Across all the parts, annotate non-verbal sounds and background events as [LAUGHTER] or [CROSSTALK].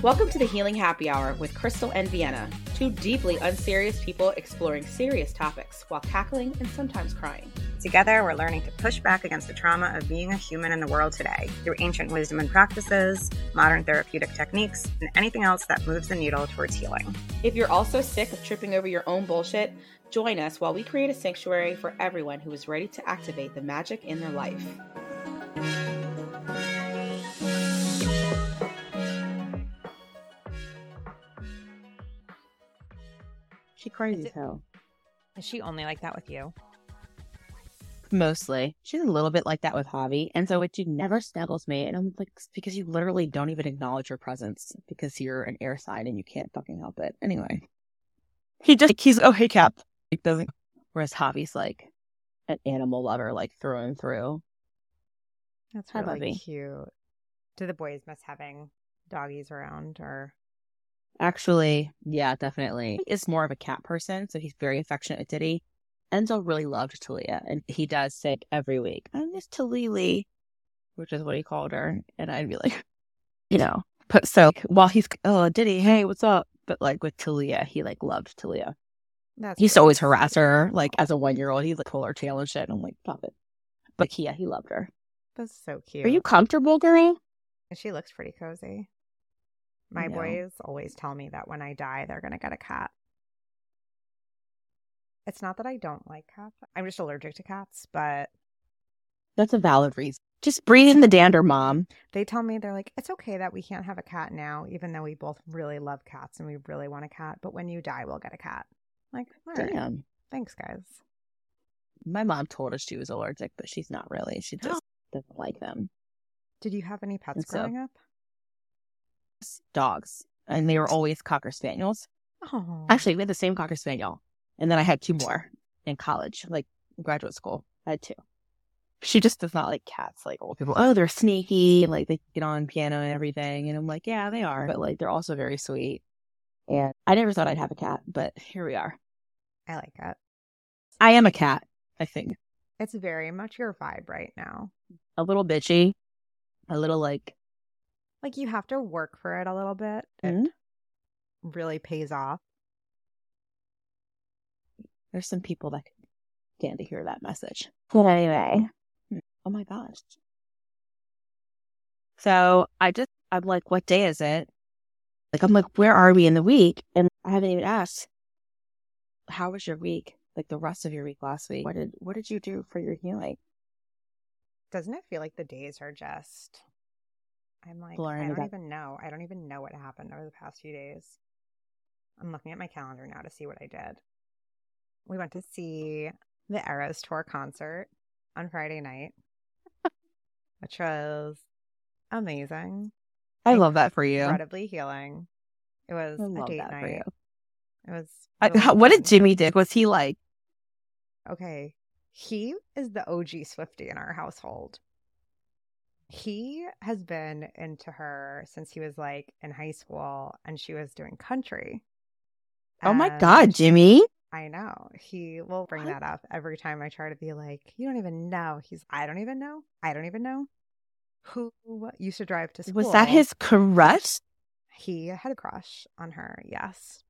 Welcome to the Healing Happy Hour with Crystal and Vienna, two deeply unserious people exploring serious topics while cackling and sometimes crying. Together, we're learning to push back against the trauma of being a human in the world today through ancient wisdom and practices, modern therapeutic techniques, and anything else that moves the needle towards healing. If you're also sick of tripping over your own bullshit, join us while we create a sanctuary for everyone who is ready to activate the magic in their life. She crazy as hell. Is she only like that with you? Mostly. She's a little bit like that with Javi. And so it she never snuggles me. And I'm like, because you literally don't even acknowledge your presence because you're an air sign and you can't fucking help it. Anyway. He just, he's, oh, hey, Cap. It doesn't. Whereas Javi's like an animal lover, like through and through. That's really Bubby. cute. Do the boys miss having doggies around or Actually, yeah, definitely. Is more of a cat person, so he's very affectionate with Diddy. Enzo really loved Talia, and he does say every week, "I miss Talili," which is what he called her, and I'd be like, [LAUGHS] you know, but so while he's oh Diddy, hey, what's up? But like with Talia, he like loved Talia. that's He used to always harass her, like as a one year old. He'd like pull her tail and shit. And I'm like, stop it. But yeah, he loved her. That's so cute. Are you comfortable, girl? She looks pretty cozy. My know. boys always tell me that when I die, they're going to get a cat. It's not that I don't like cats. I'm just allergic to cats, but That's a valid reason. Just breathe in the dander, mom. they tell me they're like, it's okay that we can't have a cat now, even though we both really love cats and we really want a cat. But when you die, we'll get a cat. Like, all right. Damn. Thanks, guys. My mom told us she was allergic, but she's not really. She [GASPS] just doesn't like them. Did you have any pets so- growing up? Dogs. And they were always Cocker Spaniels. Oh, Actually, we had the same Cocker Spaniel. And then I had two more in college, like graduate school. I had two. She just does not like cats like old people. Oh, they're sneaky. and, Like they get on piano and everything. And I'm like, yeah, they are. But like they're also very sweet. And I never thought I'd have a cat, but here we are. I like it. I am a cat, I think. It's very much your vibe right now. A little bitchy, a little like, Like you have to work for it a little bit. It Mhm. really pays off. there's some people that can stand to hear that message. But anyway, hmm, oh my gosh. So I just, I'm like, what day is it? Like, I'm like, where are we in the week? And I haven't even asked, how was your week? Like the rest of your week last week? What did, what did you do for your healing? Doesn't it feel like the days are just I'm like I don't even know. I don't even know what happened over the past few days. I'm looking at my calendar now to see what I did. We went to see the Eras Tour concert on Friday night, [LAUGHS] which was amazing, I love that for you. incredibly healing. It was I a date that night. for you. It was. I, what did. Jimmy do? Was he like, Okay. He is the OG Swifty in our household. He has been into her since he was like in high school and she was doing country. oh my And God, Jimmy? I know. He will bring What? that up every time I try to be like, you don't even know. He's, I don't even know. I don't even know. Who used to drive to school? Was that his crush? He had a crush on her. Yes.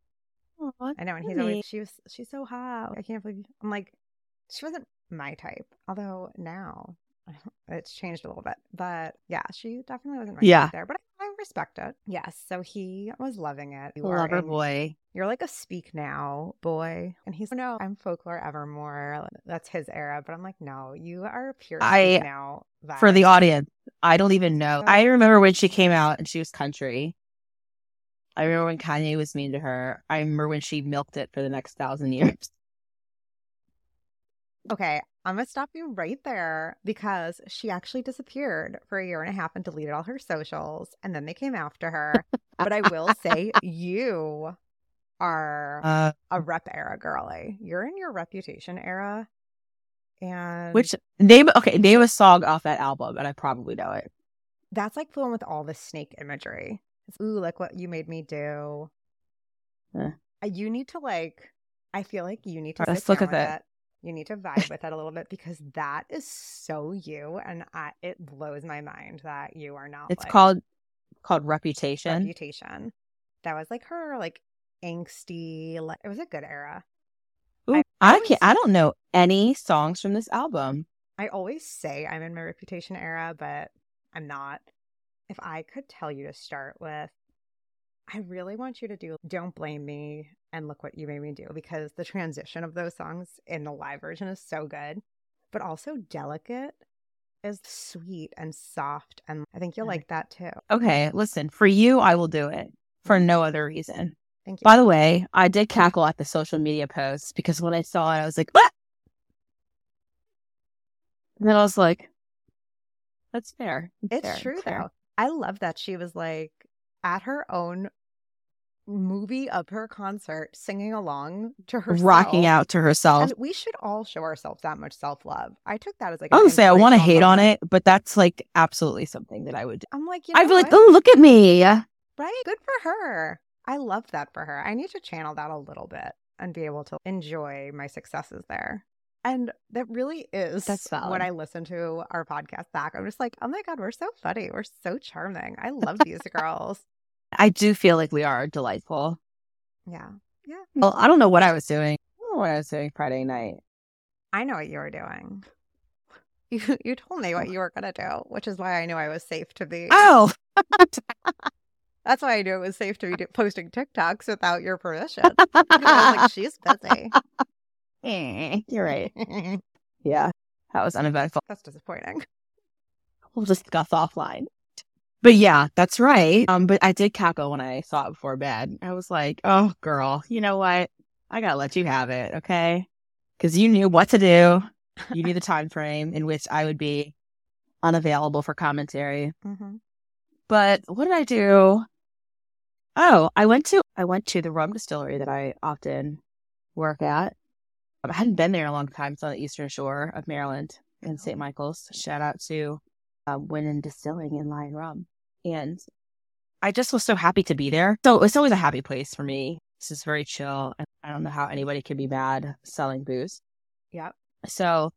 Aw, I know, and he's always she was she's so hot. I can't believe I'm like she wasn't my type. Although now [LAUGHS] it's changed a little bit, but yeah, she definitely wasn't my Yeah. there. But I, I respect it. Yes, so he was loving it. You Lover in- boy. You're like a speak now boy, and he's no, I'm folklore evermore. That's his era, but I'm like, no, you are pure I- speak now. for the audience. I don't even know. I remember when she came out and she was country. I remember when Kanye was mean to her. I remember when she milked it for the next thousand years. Okay, I'm gonna stop you right there because she actually disappeared for a year and a half and deleted all her socials, and then they came after her. but I will say, [LAUGHS] you are Uh, a rep era girly. You're in your reputation era, and which name? Okay, name a song off that album, and I probably know it. that's like the one with all the snake imagery. It's, Ooh, like what you made me do. You need to like. I feel like you need to. Let's look at that. You need to vibe [LAUGHS] with it a little bit because that is so you, and I, it blows my mind that you are not. It's like, called called Reputation. Reputation. That was like her like angsty. Like, it was a good era. Ooh, I I, can't. I don't know any songs from this album. I always say I'm in my reputation era, but I'm not. If I could tell you to start with, I really want you to do Don't Blame Me and Look What You Made Me Do because the transition of those songs in the live version is so good. But also Delicate is sweet and soft. And I think you'll like that too. Okay, listen. For you, I will do it for mm-hmm. no other reason. Thank you. By the way, I did cackle at the social media post because when I saw it, I was like, "What?" And then I was like, "That's fair." That's It's fair. true fair." though. I love that she was like at her own movie of her concert singing along to herself. Rocking out to herself. And we should all show ourselves that much self love. I took that as like I an was gonna say I want to hate on it, but that's like absolutely something that I would do. I'm like, you know I'd be like, "Oh, look at me!" right? Good for her. I love that for her. I need to channel that a little bit and be able to enjoy my successes there. And that really is That's valid. when I listen to our podcast back. I'm just like, oh my God, we're so funny. We're so charming. I love these girls. I do feel like we are delightful. Yeah. Yeah. Well, I don't know what I was doing. I don't know what I was doing Friday night. I know what you were doing. [LAUGHS] You you told me what you were gonna do, which is why I knew I was safe to be. Oh, [LAUGHS] That's why I knew it was safe to be posting TikToks without your permission. I was like, she's busy. [LAUGHS] Eh, you're right. Yeah, that was uneventful. That's disappointing. We'll discuss offline. But yeah, that's right. Um, but I did cackle when I saw it before bed. I was like, "Oh, girl, you know what? I gotta let you have it, okay? Because you knew what to do. You knew the time frame in which I would be unavailable for commentary. hmm But what did I do? Oh, I went to I went to the rum distillery that I often work at. I hadn't been there in a long time. It's on the eastern shore of Maryland in St. Michaels. Shout out to uh, in Distilling in Lyon Rum. And I just was so happy to be there. So it's always a happy place for me. This is very chill. and I don't know how anybody could be mad selling booze. Yep. So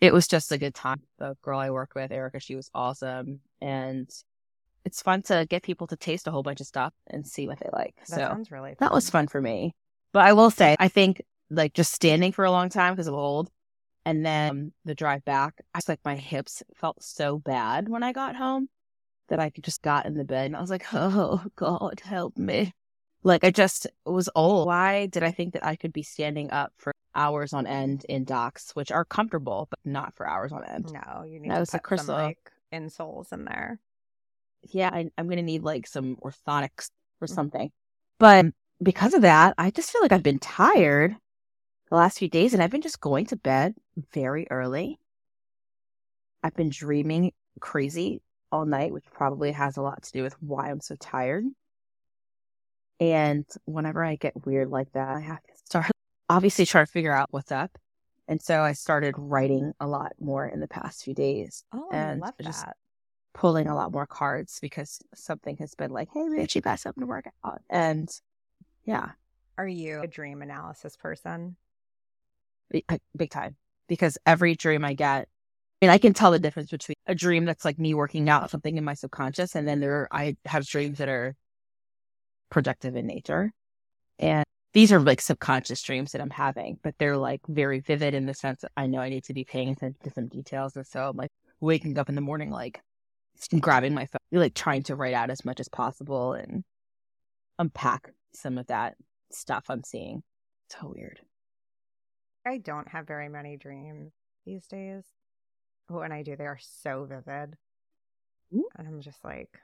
it was just a good time. The girl I worked with, Erica, she was awesome. And it's fun to get people to taste a whole bunch of stuff and see what they like. That so sounds really that was fun. fun for me. But I will say, I think like just standing for a long time because I'm old and then the drive back, I was like, my hips felt so bad when I got home that I just got in the bed and I was like, [LAUGHS] oh God, help me. Like I just was old. Why did I think that I could be standing up for hours on end in Docs, which are comfortable, but not for hours on end? No, you need That to was a put Crystal. some like insoles in there. yeah, I, I'm going to need like some orthotics or Mhm. something. But because of that, I just feel like I've been tired the last few days and I've been just going to bed very early. I've been dreaming crazy all night, which probably has a lot to do with why I'm so tired. And whenever I get weird like that, I have to start obviously try to figure out what's up. And so I started writing a lot more in the past few days Oh, And I love just- that. pulling a lot more cards because something has been like, hey, Rich, you got something to work out. And yeah, Are you a dream analysis person? Big, time. Because every dream I get, I mean, I can tell the difference between a dream that's like me working out something in my subconscious, and then there I have dreams that are projective in nature. And these are like subconscious dreams that I'm having, but they're like very vivid in the sense that I know I need to be paying attention to some details. And so I'm like waking up in the morning, like grabbing my phone, like trying to write out as much as possible and unpack some of that stuff I'm seeing. So weird. I don't have very many dreams these days. When I do, they are so vivid. Ooh. And I'm just like,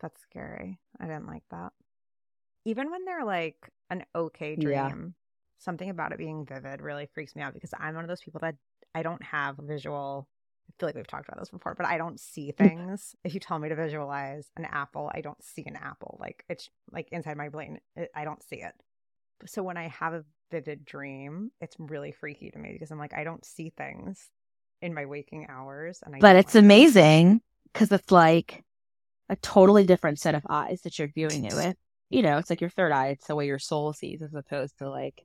that's scary. I didn't like that. Even when they're like an okay dream, Yeah. something about it being vivid really freaks me out because I'm one of those people that I don't have visual. I feel like we've talked about this before, but I don't see [LAUGHS] things. if you tell me to visualize an apple, I don't see an apple. Like it's like inside my brain, it, I don't see it. So when I have a vivid dream, it's really freaky to me because I'm like, I don't see things in my waking hours. And I but it's like amazing because it's like a totally different set of eyes that you're viewing it with. You know, it's like your third eye. It's the way your soul sees as opposed to like,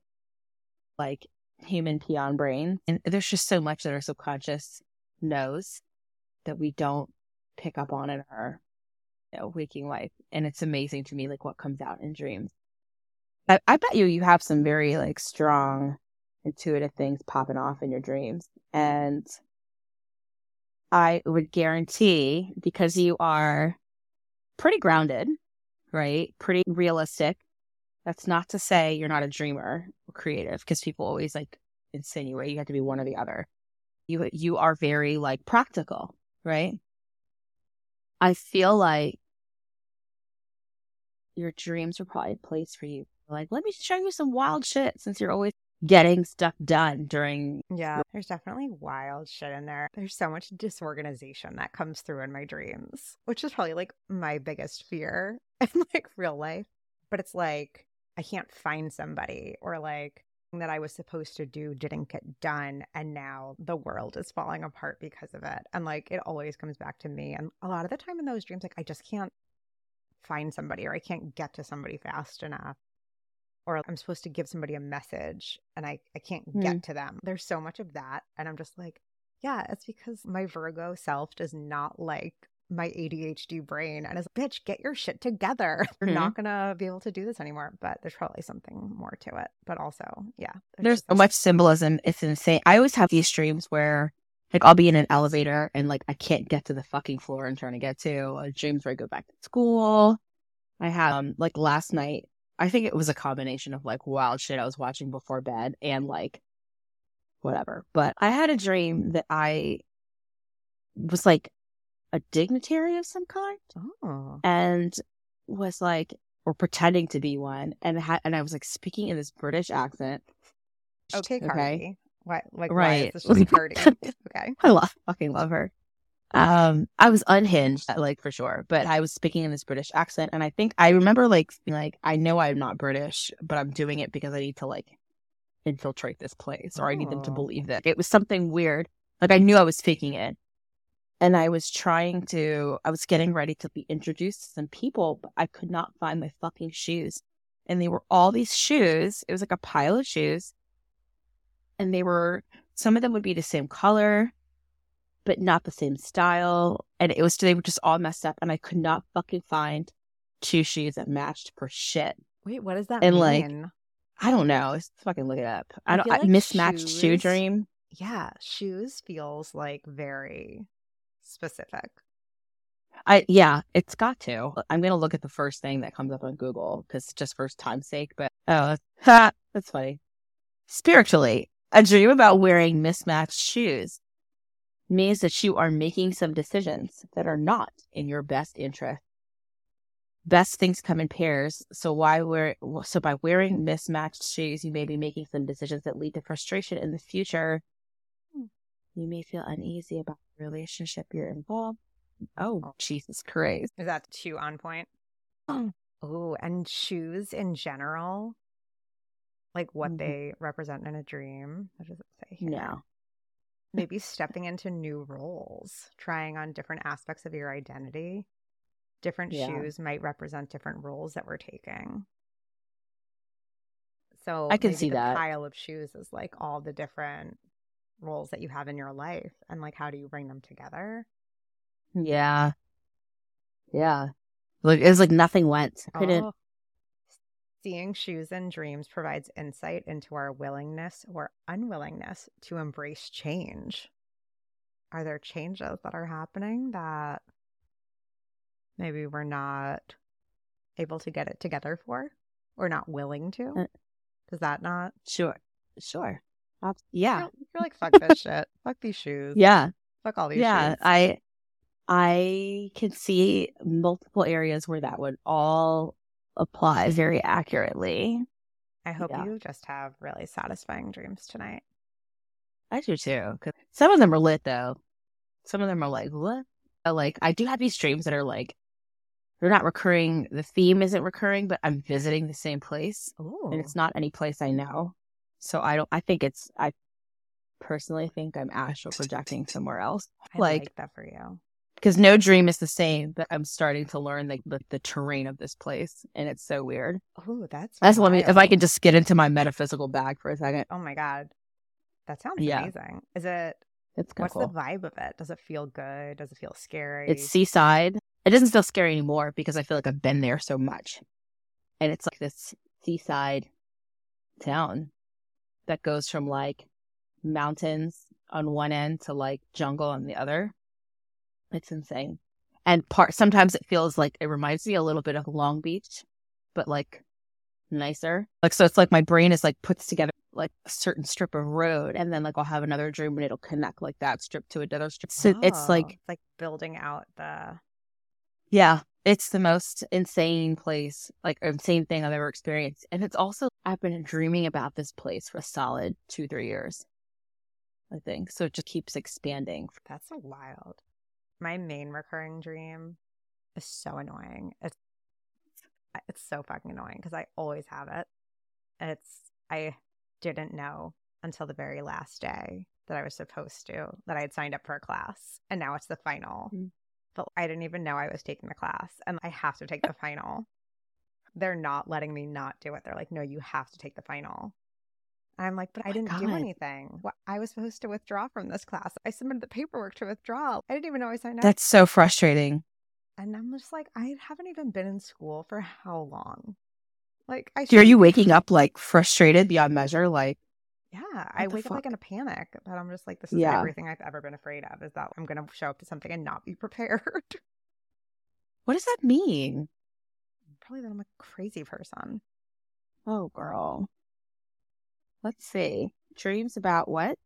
like human peon brain. And there's just so much that our subconscious knows that we don't pick up on in our you know, waking life. And it's amazing to me, like what comes out in dreams. I, I bet you you have some very like strong intuitive things popping off in your dreams. And I would guarantee because you are pretty grounded, right? Pretty realistic. That's not to say you're not a dreamer or creative because people always like insinuate you have to be one or the other. You you are very like practical, right? I feel like your dreams are probably a place for you. Like, let me show you some wild shit since you're always getting stuff done during yeah there's definitely wild shit in there. There's so much disorganization that comes through in my dreams which is probably like my biggest fear [LAUGHS] in like real life. But it's like i can't find somebody or like that i was supposed to do didn't get done and now the world is falling apart because of it. And like it always comes back to me. And a lot of the time in those dreams like i just can't find somebody or i can't get to somebody fast enough or I'm supposed to give somebody a message and I, I can't Mm. get to them. There's so much of that. And I'm just like, yeah, it's because my Virgo self does not like my ADHD brain and is bitch, get your shit together. [LAUGHS] You're Mhm. not gonna be able to do this anymore. But there's probably something more to it. But also, yeah. there's just so much symbolism. It's insane. I always have these dreams where like I'll be in an elevator and like I can't get to the fucking floor I'm trying to get to. Uh, dreams where I go back to school. I have um like last night. I think it was a combination of like wild shit I was watching before bed and like whatever. But I had a dream that I was like a dignitary of some kind Oh. and was like or pretending to be one and had and I was like speaking in this British accent. Okay, Cardi. Why like why Right. is this just [LAUGHS] Cardi? okay. I love fucking love her. Um, I was unhinged, like for sure, but I was speaking in this British accent, and I think I remember like like I know I'm not British, but I'm doing it because I need to like infiltrate this place, or I need them to Oh. believe that it was something weird. Like I knew I was faking it, and I was trying to. I was getting ready to be introduced to some people, but I could not find my fucking shoes, and they were all these shoes. It was like a pile of shoes, and they were some of them would be the same color but not the same style. And it was they were just all messed up, and I could not fucking find two shoes that matched for shit. Wait, what does that And, mean? like, I don't know. Let's fucking look it up. I I don't. feel I, like mismatched shoe dream. yeah, shoes feels like very specific. I yeah, it's got to. I'm gonna look at the first thing that comes up on Google because just for time's sake. But oh, ha, [LAUGHS] that's funny. Spiritually, a dream about wearing mismatched shoes means that you are making some decisions that are not in your best interest. Best things come in pairs, so why wear so by wearing mismatched shoes, you may be making some decisions that lead to frustration in the future. You may feel uneasy about the relationship you're involved. Oh, Jesus Christ. Is that too on point? Oh, and shoes in general, like what Mhm. they represent in a dream. What does it say here? No. Maybe stepping into new roles, trying on different aspects of your identity. Different Yeah. shoes might represent different roles that we're taking. So I can see the that. pile of shoes is like all the different roles that you have in your life, and like how do you bring them together? Yeah. Yeah. Like it was like nothing went. I couldn't Oh. Seeing shoes and dreams provides insight into our willingness or unwillingness to embrace change. Are there changes that are happening that maybe we're not able to get it together for or not willing to? Uh, Does that not? sure. Sure. Ab- Yeah. You're, you're like, fuck this shit. Fuck these shoes. Yeah. Fuck all these Yeah. shoes. I I can see multiple areas where that would all apply mm-hmm. very accurately. I hope yeah. you just have really satisfying dreams tonight. I do too. 'cause some of them are lit though. Some of them are like, what? Like I do have these dreams that are like they're not recurring. The theme isn't recurring, but I'm visiting the same place. Ooh. and it's not any place I know. So I don't. I think it's. I personally think I'm astral projecting somewhere else I like- like that for you. Because no dream is the same. But I'm starting to learn like the, the terrain of this place, and it's so weird. Oh, that's That's let me. If I wild. could just get into my metaphysical bag for a second. Oh my god. That sounds Yeah. amazing. Is it It's what's cool. the vibe of it? Does it feel good? Does it feel scary? It's seaside. It doesn't feel scary anymore because I feel like I've been there so much. And it's like this seaside town that goes from like mountains on one end to like jungle on the other. It's insane. And part sometimes it feels like it reminds me a little bit of Long Beach, but like nicer. Like so it's like my brain is like puts together like a certain strip of road and then like I'll have another dream and it'll connect like that strip to another strip. So it's Oh, like it's like building out the yeah, it's the most insane place, like insane thing I've ever experienced. And it's also, I've been dreaming about this place for a solid two, three years, I think. So it just keeps expanding. That's so wild. My main recurring dream is so annoying. It's it's so fucking annoying because I always have it. It's I didn't know until the very last day that I was supposed to that I had signed up for a class, and now it's the final. Mm. But I didn't even know I was taking the class, and I have to take the final. They're not letting me not do it. They're like, "No, you have to take the final." And I'm like, but I my didn't do anything. What- I was supposed to withdraw from this class. I submitted the paperwork to withdraw. I didn't even know I signed up. That's so frustrating. and I'm just like, I haven't even been in school for how long? Like, I Are you waking up like frustrated beyond measure? Like, Yeah, I wake up like in a panic. But I'm just like, this is Yeah. everything I've ever been afraid of. Is that I'm gonna show up to something and not be [LAUGHS] prepared. what does that mean? Probably that I'm a crazy person. Oh, girl. Let's see. Dreams about what?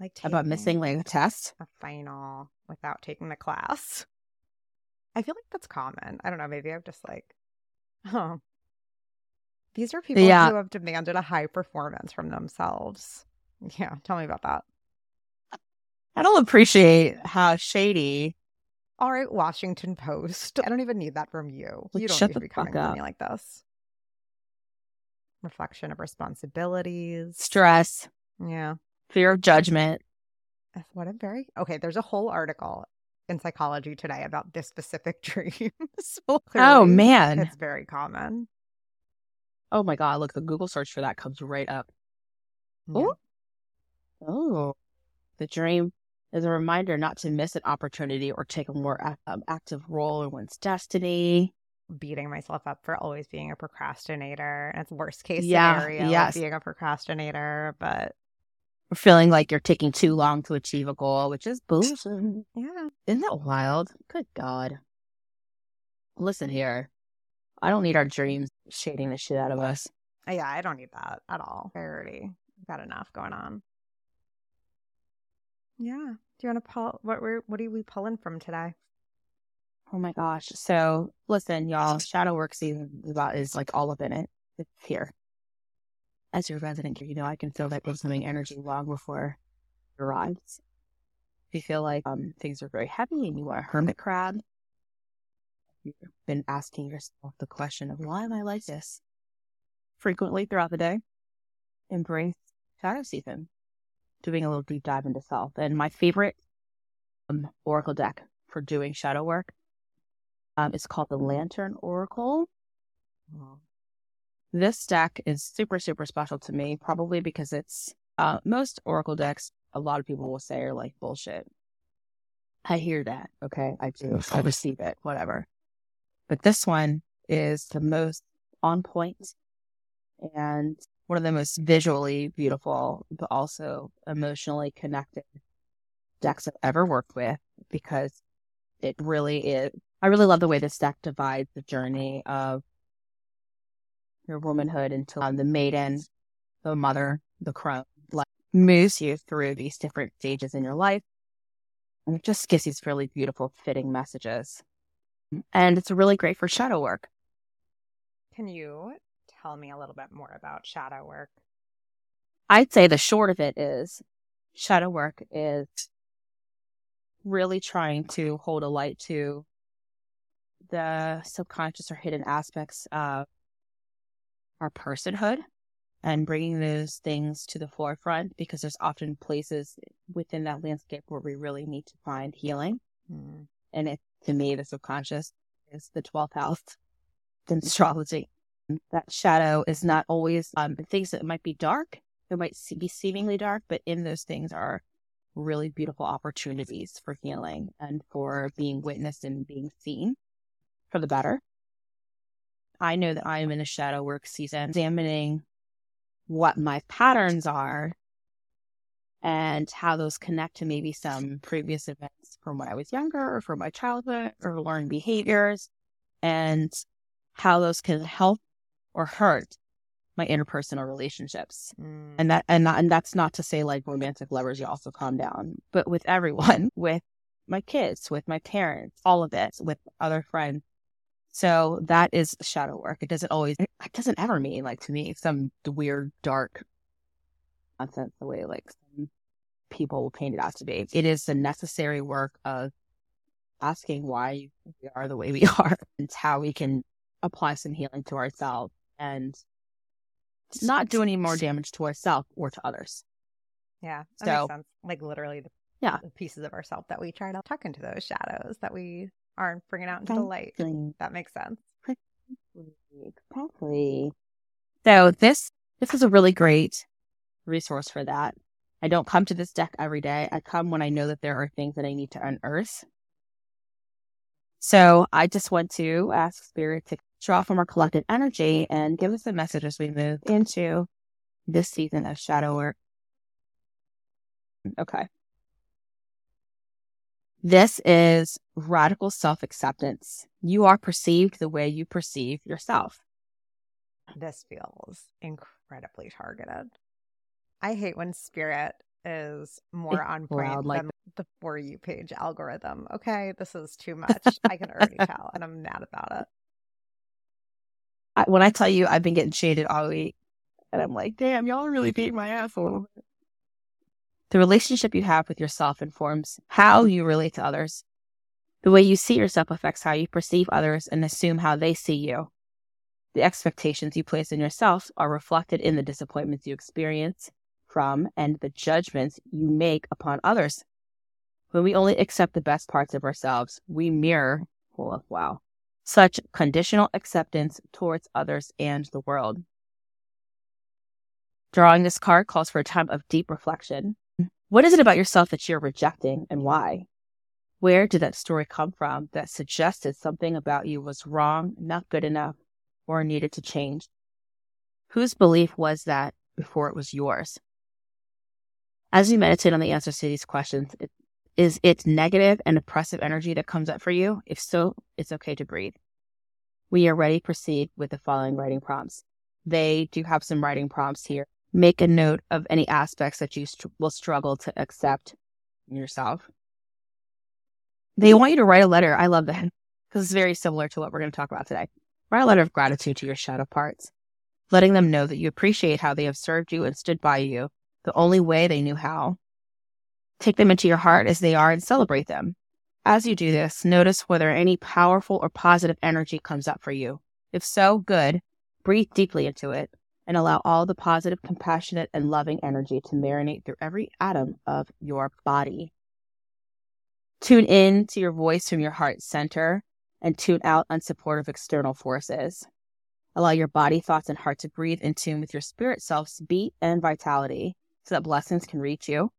Like About missing like a test? a final without taking the class. I feel like that's common. I don't know. Maybe I'm just like, [LAUGHS] oh, these are people Yeah. who have demanded a high performance from themselves. Yeah, tell me about that. I don't appreciate how shady. All right, Washington Post. I don't even need that from you. Like, you don't need to be coming for me like this. Reflection of responsibilities. stress, Yeah. fear of judgment. What a very okay. There's a whole article in Psychology Today about this specific [LAUGHS] dream. so Oh man. it's very common. Oh my god, look, the Google search for that comes right up. Yeah. Ooh. Oh. The dream is a reminder not to miss an opportunity or take a more um, active role in one's destiny. Beating myself up for always being a procrastinator. And it's worst case Yeah, scenario of yes. being a procrastinator, but feeling like you're taking too long to achieve a goal, which is bullshit. yeah. Isn't that wild? Good God. Listen here. I don't need our dreams shading the shit out of us. Yeah, I don't need that at all. I already got enough going on. Yeah. Do you want to pull what we're what are we pulling from today? Oh my gosh. So listen, y'all, shadow work season is about is like all up in it. It's here. As your resident, here, you know, I can feel that incoming energy long before it arrives. If you feel like um things are very heavy and you are a hermit crab, you've been asking yourself the question of why am I like this? Frequently throughout the day, embrace shadow season. Doing a little deep dive into self. And my favorite um, oracle deck for doing shadow work um, it's called the Lantern Oracle. This deck is super, super special to me, probably because it's uh, most Oracle decks, a lot of people will say are like bullshit. I hear that. Okay. I do. I receive it, whatever. But this one is the most on point and one of the most visually beautiful, but also emotionally connected decks I've ever worked with because it really is. I really love the way this deck divides the journey of your womanhood into um, the maiden, the mother, the crone, like moves you through these different stages in your life. And it just gives these really beautiful, fitting messages. And it's really great for shadow work. Can you tell me a little bit more about shadow work? I'd say the short of it is shadow work is really trying to hold a light to the subconscious or hidden aspects of our personhood and bringing those things to the forefront because there's often places within that landscape where we really need to find healing. Hmm. And it, to me, the subconscious is the 12th house [LAUGHS] in astrology. That shadow is not always um, things that might be dark it might be seemingly dark, but in those things are really beautiful opportunities for healing and for being witnessed and being seen for the better. I know that I am in a shadow work season, examining what my patterns are and how those connect to maybe some previous events from when I was younger or from my childhood or learned behaviors and how those can help or hurt my interpersonal relationships. Mm. And that and not, and that's not to say like romantic lovers you also calm down, but with everyone, [LAUGHS] with my kids, with my parents, all of it, with other friends. So that is shadow work. It doesn't always it doesn't ever mean like to me some weird dark nonsense the way like some people will paint it out to be. It is the necessary work of asking why we are the way we [LAUGHS] are and how we can apply some healing to ourselves and not do any more damage to ourselves or to others. Yeah, that so, makes sense. Like literally, the, yeah, the pieces of ourselves that we try to tuck into those shadows that we aren't bringing out into the light. That makes sense. Exactly. So this this is a really great resource for that. I don't come to this deck every day. I come when I know that there are things that I need to unearth. So I just want to ask Spirit to draw from our collective energy and give us a message as we move into this season of shadow work. Okay. This is radical self acceptance. You are perceived the way you perceive yourself. This feels incredibly targeted. I hate when spirit is more on point like than the for you page algorithm. Okay, this is too [LAUGHS] much. I can already tell, and I'm mad about it. I, when I tell you I've been getting shaded all week, and I'm like, damn, y'all really beat my ass a little bit. The relationship you have with yourself informs how you relate to others. The way you see yourself affects how you perceive others and assume how they see you. The expectations you place in yourself are reflected in the disappointments you experience from and the judgments you make upon others. When we only accept the best parts of ourselves, we mirror, oh, wow, such conditional acceptance towards others and the world. Drawing this card calls for a time of deep reflection. What is it about yourself that you're rejecting and why? Where did that story come from that suggested something about you was wrong, not good enough, or needed to change? Whose belief was that before it was yours? As you meditate on the answers to these questions, it is it negative and oppressive energy that comes up for you? If so, it's okay to breathe. We are ready to proceed with the following writing prompts. They do have some writing prompts here. Make a note of any aspects that you st- will struggle to accept yourself. They want you to write a letter. I love that because it's very similar to what we're going to talk about today. Write a letter of gratitude to your shadow parts, letting them know that you appreciate how they have served you and stood by you the only way they knew how. Take them into your heart as they are and celebrate them. As you do this, notice whether any powerful or positive energy comes up for you. If so, good. Breathe deeply into it and allow all the positive, compassionate, and loving energy to marinate through every atom of your body. Tune in to your voice from your heart center and tune out unsupportive external forces. Allow your body, thoughts, and heart to breathe in tune with your spirit self's beat and vitality so that blessings can reach you.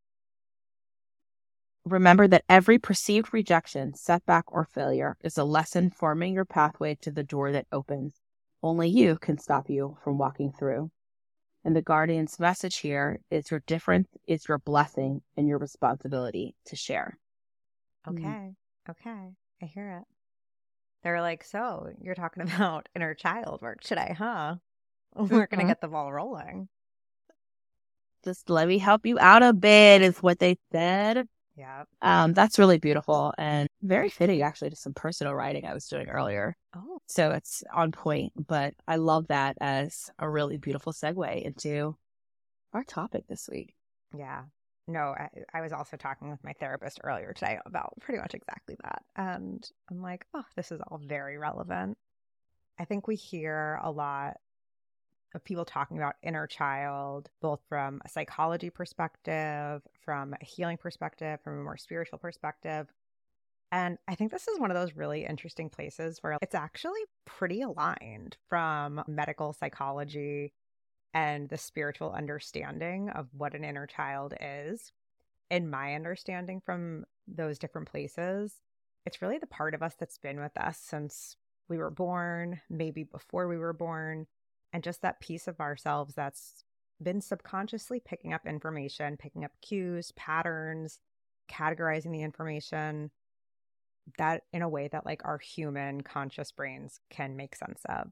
Remember that every perceived rejection, setback, or failure is a lesson forming your pathway to the door that opens. Only you can stop you from walking through. And the guardian's message here is your difference is your blessing and your responsibility to share. Okay. Mm. Okay. I hear it. They're like, so you're talking [LAUGHS] about inner child work today, huh? [LAUGHS] We're mm-hmm. going to get the ball rolling just let me help you out a bit is what they said. Yeah. Um, that's really beautiful and very fitting actually to some personal writing I was doing earlier. Oh. So it's on point, but I love that as a really beautiful segue into our topic this week. Yeah. No, I, I was also talking with my therapist earlier today about pretty much exactly that. And I'm like, oh, this is all very relevant. I think we hear a lot of people talking about inner child, both from a psychology perspective, from a healing perspective, from a more spiritual perspective. And I think this is one of those really interesting places where it's actually pretty aligned from medical psychology and the spiritual understanding of what an inner child is, in my understanding from those different places, it's really the part of us that's been with us since we were born, maybe before we were born, and just that piece of ourselves that's been subconsciously picking up information, picking up cues, patterns, categorizing the information that in a way that like our human conscious brains can make sense of.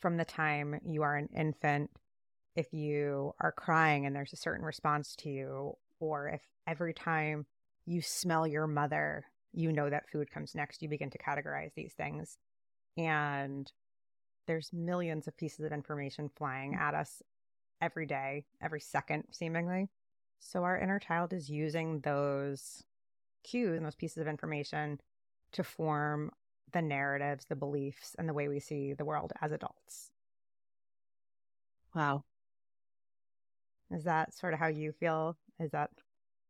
From the time you are an infant, if you are crying and there's a certain response to you, or if every time you smell your mother, you know that food comes next, you begin to categorize these things. And there's millions of pieces of information flying mm. at us every day, every second, seemingly. So our inner child is using those cues and those pieces of information to form the narratives, the beliefs, and the way we see the world as adults. Wow. Is that sort of how you feel? Is that,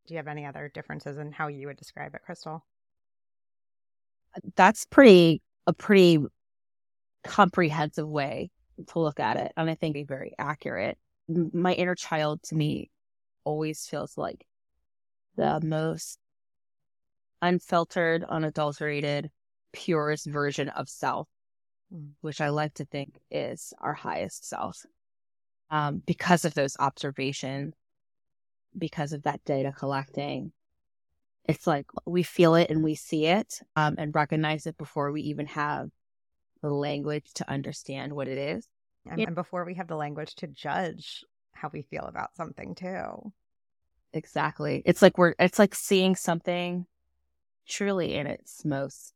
do you have any other differences in how you would describe it, Crystal? That's pretty, a pretty comprehensive way to look at it. And I think a very accurate. My inner child to me always feels like the most unfiltered, unadulterated, purest version of self, mm. which I like to think is our highest self. Um, because of those observations, because of that data collecting, it's like we feel it and we see it um, and recognize it before we even have the language to understand what it is. And, and before we have the language to judge how we feel about something, too. Exactly. It's like we're, it's like seeing something truly in its most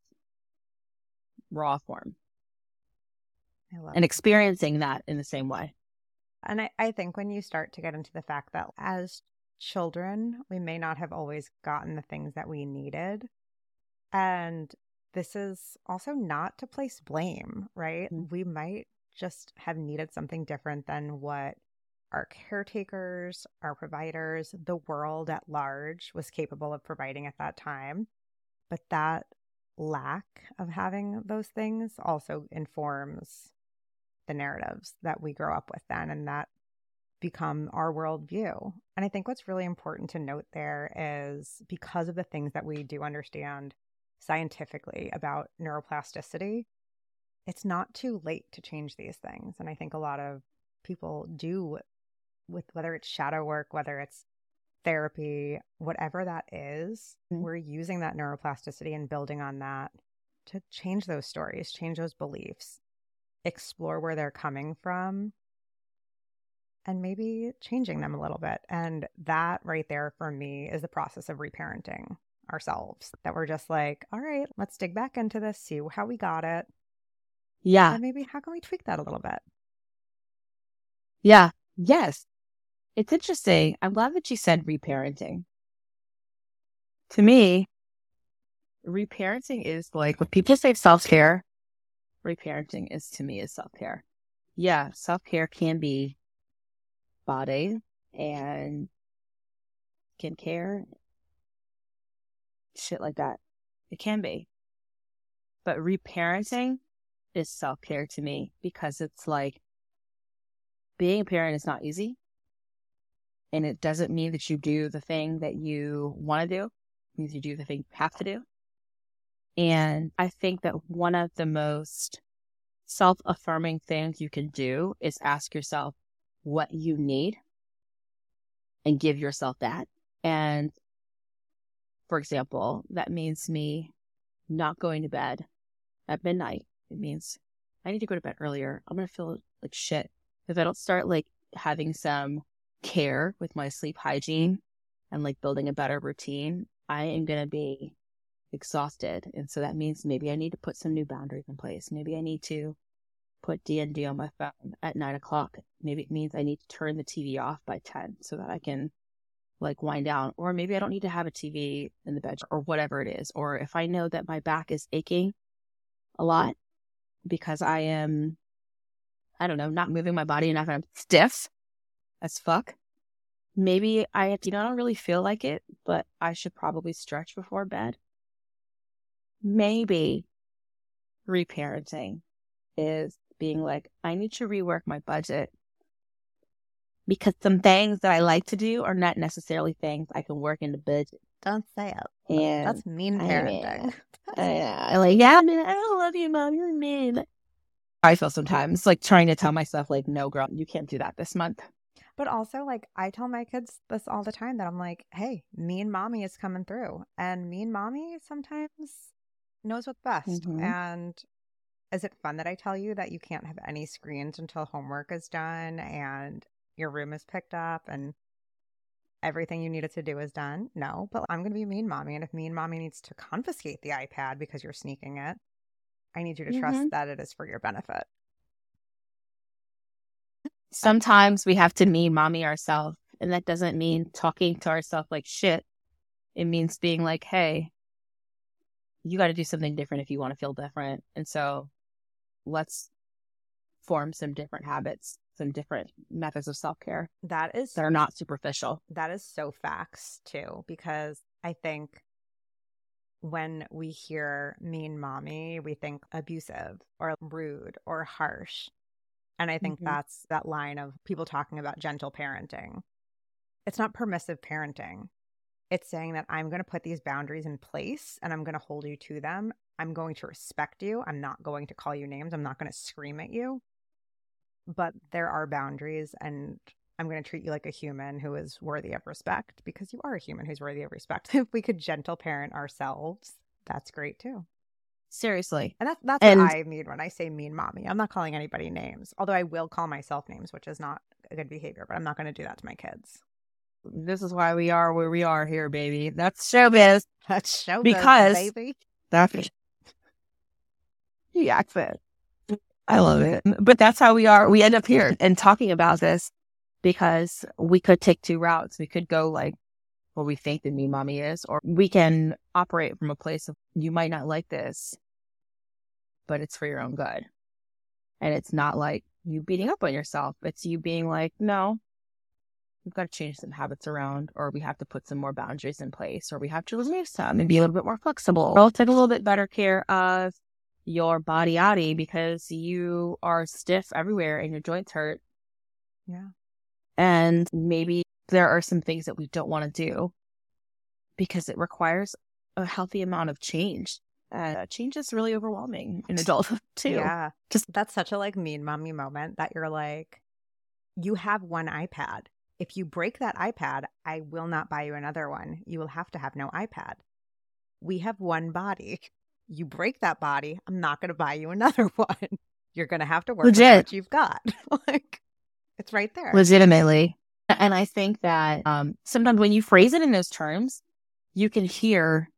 raw form and experiencing that in the same way. And I, I think when you start to get into the fact that as children, we may not have always gotten the things that we needed. And this is also not to place blame, right? Mm-hmm. We might just have needed something different than what our caretakers, our providers, the world at large was capable of providing at that time. But that lack of having those things also informs the narratives that we grow up with then and that become our worldview. And I think what's really important to note there is because of the things that we do understand scientifically about neuroplasticity, it's not too late to change these things. And I think a lot of people do with whether it's shadow work, whether it's therapy, whatever that is, mm-hmm. we're using that neuroplasticity and building on that to change those stories, change those beliefs, explore where they're coming from, and maybe changing them a little bit. And that right there for me is the process of reparenting ourselves that we're just like, all right, let's dig back into this, see how we got it. Yeah. And maybe how can we tweak that a little bit? Yeah. Yes. It's interesting. I'm glad that you said reparenting. To me, reparenting is like when people say self care, reparenting is to me is self care. Yeah, self care can be body and skin care, shit like that. It can be. But reparenting is self care to me because it's like being a parent is not easy. And it doesn't mean that you do the thing that you want to do. It means you do the thing you have to do. And I think that one of the most self affirming things you can do is ask yourself what you need and give yourself that. And for example, that means me not going to bed at midnight. It means I need to go to bed earlier. I'm going to feel like shit if I don't start like having some care with my sleep hygiene and like building a better routine, I am going to be exhausted. And so that means maybe I need to put some new boundaries in place. Maybe I need to put DND on my phone at nine o'clock. Maybe it means I need to turn the TV off by 10 so that I can like wind down. Or maybe I don't need to have a TV in the bedroom or whatever it is. Or if I know that my back is aching a lot because I am, I don't know, not moving my body enough and I'm stiff, as fuck. Maybe I, you know, I don't really feel like it, but I should probably stretch before bed. Maybe reparenting is being like, I need to rework my budget because some things that I like to do are not necessarily things I can work in the budget. Don't say it. And That's mean parenting. mean, [LAUGHS] I, like, yeah, man, I don't love you, mom. You're mean. I feel sometimes like trying to tell myself, like, no, girl, you can't do that this month. But also, like, I tell my kids this all the time that I'm like, hey, mean mommy is coming through. And mean mommy sometimes knows what's best. Mhm. And is it fun that I tell you that you can't have any screens until homework is done and your room is picked up and everything you needed to do is done? No, but I'm going to be mean mommy. And if mean mommy needs to confiscate the iPad because you're sneaking it, I need you to trust Mhm. that it is for your benefit. Sometimes we have to mean mommy ourselves. And that doesn't mean talking to ourselves like shit. It means being like, hey, you got to do something different if you want to feel different. And so let's form some different habits, some different methods of self care That is that are not superficial. That is so facts too, because I think when we hear mean mommy, we think abusive or rude or harsh. And I think Mhm. that's that line of people talking about gentle parenting. It's not permissive parenting. It's saying that I'm going to put these boundaries in place and I'm going to hold you to them. I'm going to respect you. I'm not going to call you names. I'm not going to scream at you. But there are boundaries and I'm going to treat you like a human who is worthy of respect because you are a human who's worthy of respect. [LAUGHS] If we could gentle parent ourselves, that's great too. Seriously. And that's that's And- what I mean when I say mean mommy. I'm not calling anybody names, although I will call myself names, which is not a good behavior. But I'm not going to do that to my kids. This is why we are where we are here, baby. That's showbiz. That's show Because- baby. That's the accent. I love it. But that's how we are. We end up here and talking about this because we could take two routes. We could go like what we think the me mommy is, or we can operate from a place of you might not like this, but it's for your own good. And it's not like you beating up on yourself. It's you being like, no, we've got to change some habits around, or we have to put some more boundaries in place, or we have to remove some and be a little bit more flexible. Or take a little bit better care of your body yaddy because you are stiff everywhere and your joints hurt. Yeah. And maybe there are some things that we don't want to do because it requires a healthy amount of change. Uh, change is really overwhelming in adulthood [LAUGHS] too. Yeah. Just- that's such a like mean mommy moment that you're like, you have one iPad. If you break that iPad, I will not buy you another one. You will have to have no iPad. We have one body. [LAUGHS] You break that body, I'm not going to buy you [LAUGHS] another one. You're going to have to work with Legit. what you've got. [LAUGHS] like, it's right there. legitimately. And I think that um, sometimes when you phrase it in those terms, you can hear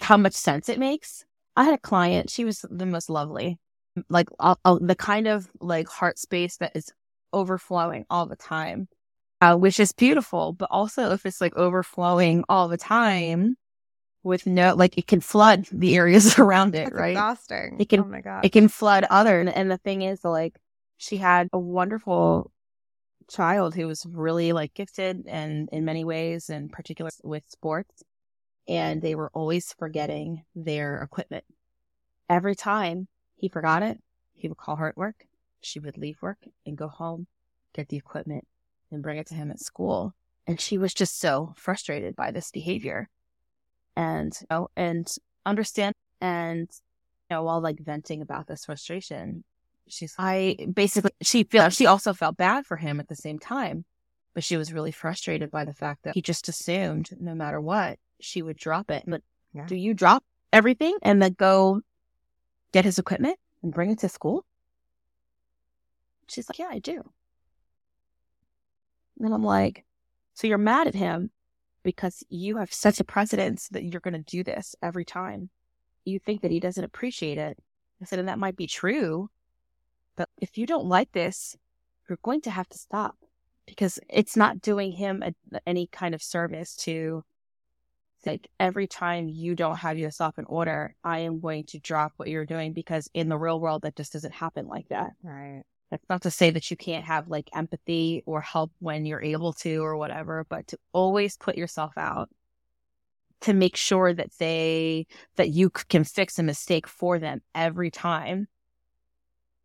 how much sense it makes. I had a client; she was the most lovely, like the kind of like heart space that is overflowing all the time, uh, which is beautiful. But also, if it's like overflowing all the time with no, like it can flood the areas [LAUGHS] around it, That's right? exhausting. It can- oh my God. it can flood other and, and the thing is like she had a wonderful child who was really like gifted and in many ways and particular with sports and they were always forgetting their equipment every time he forgot it he would call her at work she would leave work and go home get the equipment and bring it to him at school and she was just so frustrated by this behavior and you know, and understand and you know, while like venting about this frustration, she's I basically she feel she also felt bad for him at the same time, but she was really frustrated by the fact that he just assumed no matter what she would drop it. But Yeah. do you drop everything and then go get his equipment and bring it to school? She's like, yeah, I do. And I'm like, so you're mad at him because you have such a precedence that you're going to do this every time you think that he doesn't appreciate it. I said, and that might be true, but if you don't like this, you're going to have to stop because it's not doing him a, any kind of service to like every time you don't have yourself in order, I am going to drop what you're doing because in the real world, that just doesn't happen like that. right. That's not to say that you can't have like empathy or help when you're able to or whatever, but to always put yourself out to make sure that they that you can fix a mistake for them every time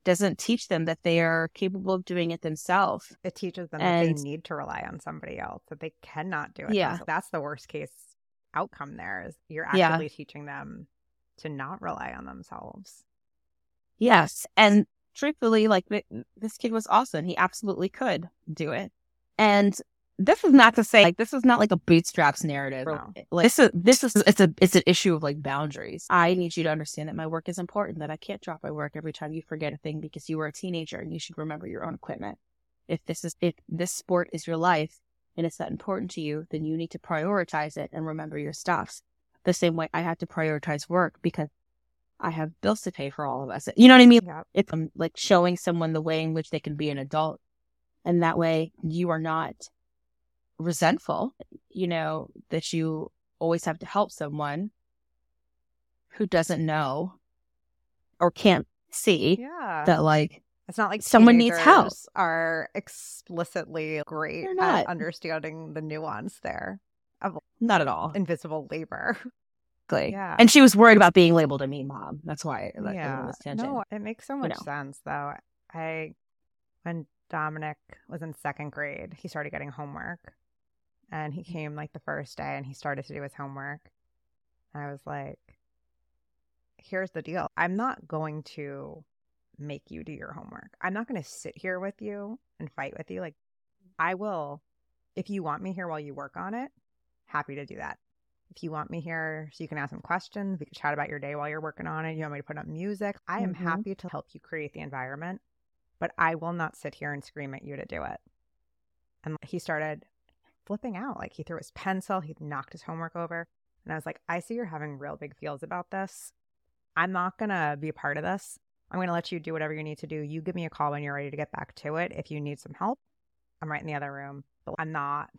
doesn't teach them that they are capable of doing it themselves. It teaches them And- that they need to rely on somebody else, that they cannot do it. Yeah. themselves. That's the worst case outcome there is you're Yeah. teaching them to not rely on themselves. Yes. And truthfully, like th- this kid was awesome. He absolutely could do it. And this is not to say like this is not like a bootstraps narrative. No. Like this is this is it's a it's an issue of like boundaries. I need you to understand that my work is important, that I can't drop my work every time you forget a thing because you were a teenager and you should remember your own equipment. If this is if this sport is your life and it's that important to you, then you need to prioritize it and remember your stuff. The same way I had to prioritize work because I have bills to pay for all of us. You know what I mean? Yeah. it's um, like showing someone the way in which they can be an adult and that way you are not resentful you know that you always have to help someone who doesn't know or can't see Yeah. that like It's not like Someone needs help. Are explicitly great at understanding the nuance there of not at all invisible labor. [LAUGHS] exactly. Yeah. and she was worried about being labeled a mean mom that's why yeah, no, it makes so much know. sense though. I when Dominic was in second grade, he started getting homework, and he mm-hmm. came like the first day, and he started to do his homework. I was like, "Here's the deal. I'm not going to make you do your homework. I'm not going to sit here with you and fight with you. Like, I will, if you want me here while you work on it, happy to do that. If you want me here so you can ask some questions, we can chat about your day while you're working on it. You want me to put up music? I am Mhm. happy to help you create the environment, but I will not sit here and scream at you to do it. And he started flipping out. Like he threw his pencil, he knocked his homework over. And I was like, I see you're having real big feels about this. I'm not going to be a part of this. I'm going to let you do whatever you need to do. You give me a call when you're ready to get back to it. If you need some help, I'm right in the other room. But I'm not.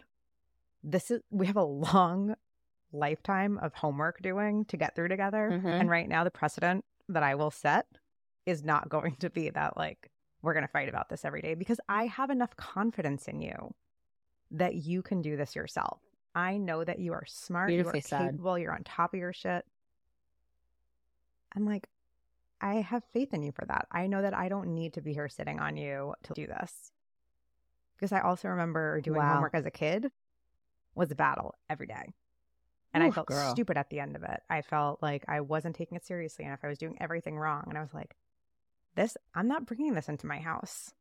This is, we have a [LAUGHS] long lifetime of homework doing to get through together. Mhm. And right now, the precedent that I will set is not [LAUGHS] going to be that, like, we're going to fight about this every day because I have enough confidence in you that you can do this yourself. I know that you are smart, you are capable, you're on top of your shit. I'm like, I have faith in you for that. I know that I don't need to be here sitting on you to do this. Because I also remember doing Wow. homework as a kid was a battle every day. And I felt girl. stupid at the end of it. I felt like I wasn't taking it seriously enough. I was doing everything wrong. And I was like, this, I'm not bringing this into my house.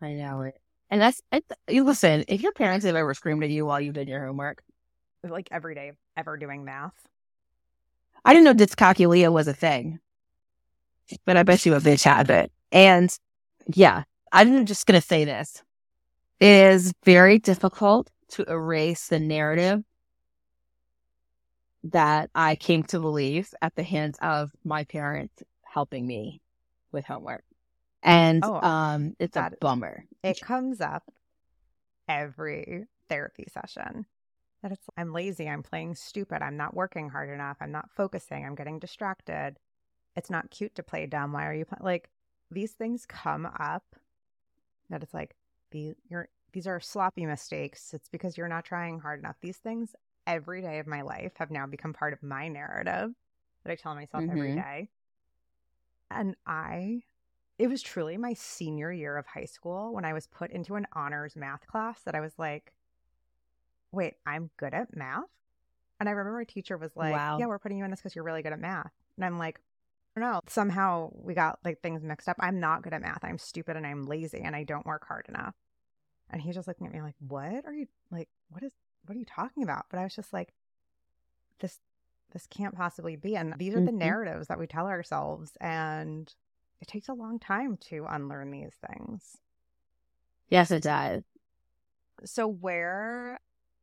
i know it and that's it, you listen if your parents have ever screamed at you while you did your homework Like every day, ever doing math. I didn't know dyscalculia was a thing, but I bet you a bitch had it. And yeah, I'm just going to say this. It is very difficult to erase the narrative that I came to believe at the hands of my parents helping me with homework. And Oh, um, it's a bummer. It comes up every therapy session that it's I'm lazy, I'm playing stupid, I'm not working hard enough, I'm not focusing, I'm getting distracted. It's not cute to play dumb. Why are you play-? like these things come up that it's like the you're these are sloppy mistakes. It's because you're not trying hard enough. These things every day of my life have now become part of my narrative that I tell myself every Mhm. day. And I it was truly my senior year of high school when I was put into an honors math class that I was like, wait, I'm good at math? And I remember my teacher was like, Wow. yeah, we're putting you in this because you're really good at math. And I'm like, I. Somehow we got like things mixed up. I'm not good at math. I'm stupid and I'm lazy and I don't work hard enough. And he's just looking at me like, what are you like, what is, what are you talking about? But I was just like, this, this can't possibly be. And these are the Mhm. narratives that we tell ourselves. And it takes a long time to unlearn these things. Yes, it does. So, where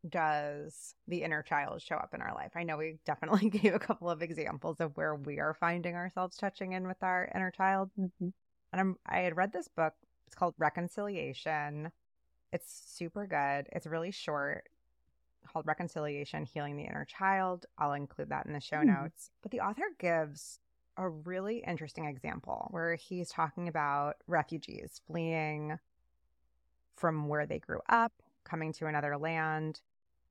does the inner child show up in our life? I know we definitely [LAUGHS] gave a couple of examples of where we are finding ourselves touching in with our inner child. Mhm. And I'm, I had read this book. It's called Reconciliation. It's super good. It's really short, called Reconciliation Healing the Inner Child. I'll include that in the show Hmm. notes. But the author gives a really interesting example where he's talking about refugees fleeing from where they grew up, coming to another land.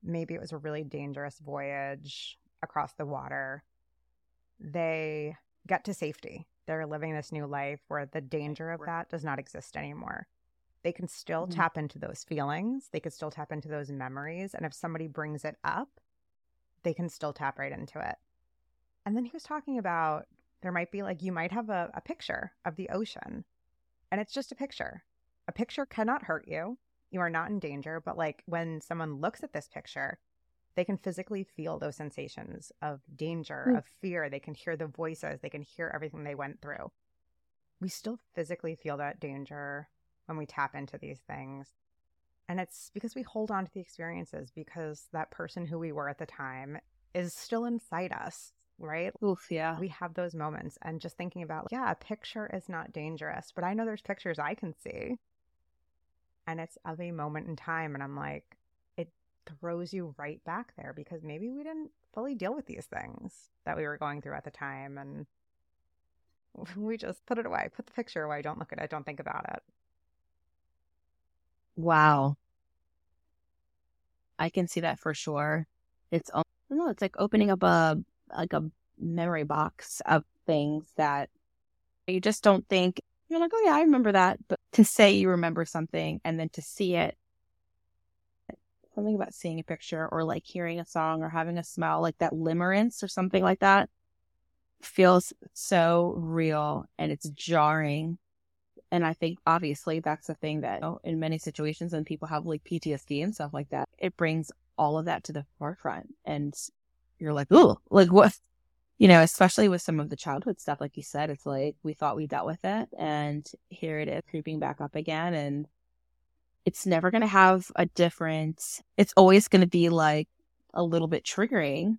Maybe it was a really dangerous voyage across the water. They get to safety they're living this new life where the danger of that does not exist anymore. They can still Mhm. tap into those feelings, they could still tap into those memories. And if somebody brings it up, they can still tap right into it. And then he was talking about there might be like, you might have a, a picture of the ocean, and it's just a picture. A picture cannot hurt you. You are not in danger. But like when someone looks at this picture, they can physically feel those sensations of danger, Mm. of fear. They can hear the voices, they can hear everything they went through. We still physically feel that danger when we tap into these things. And it's because we hold on to the experiences because that person who we were at the time is still inside us, right? Oof, yeah. We have those moments. And just thinking about, yeah, a picture is not dangerous, but I know there's pictures I can see. And it's of a moment in time. And I'm like, it throws you right back there because maybe we didn't fully deal with these things that we were going through at the time. And [LAUGHS] we just put it away, put the picture away, don't look at it, don't think about it. Wow. I can see that for sure. It's know, it's like opening up a like a memory box of things that you just don't think you're like, oh yeah, I remember that. But to say you remember something and then to see it something about seeing a picture or like hearing a song or having a smell, like that limerence or something like that feels so real and it's jarring. And I think obviously that's the thing that you know, in many situations when people have like PTSD and stuff like that, it brings all of that to the forefront. And you're like, ooh, like what? You know, especially with some of the childhood stuff, like you said, it's like we thought we dealt with it and here it is creeping back up again. And it's never going to have a different, it's always going to be like a little bit triggering,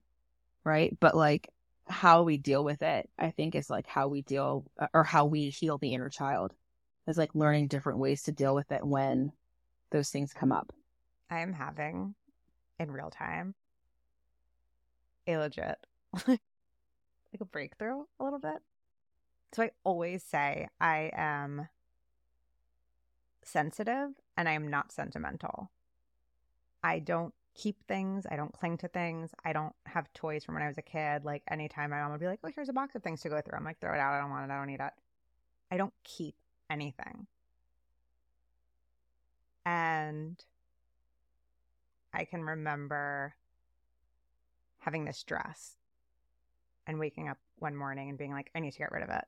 right? But like how we deal with it, I think is like how we deal or how we heal the inner child is like learning different ways to deal with it when those things come up. I am having in real time a legit [LAUGHS] like a breakthrough a little bit. So I always say I am sensitive and I am not sentimental. I don't keep things, I don't cling to things. I don't have toys from when I was a kid. Like anytime my mom would be like, "Oh, here's a box of things to go through." I'm like, "Throw it out. I don't want it. I don't need it." I don't keep anything. And I can remember having this dress and waking up one morning and being like, I need to get rid of it.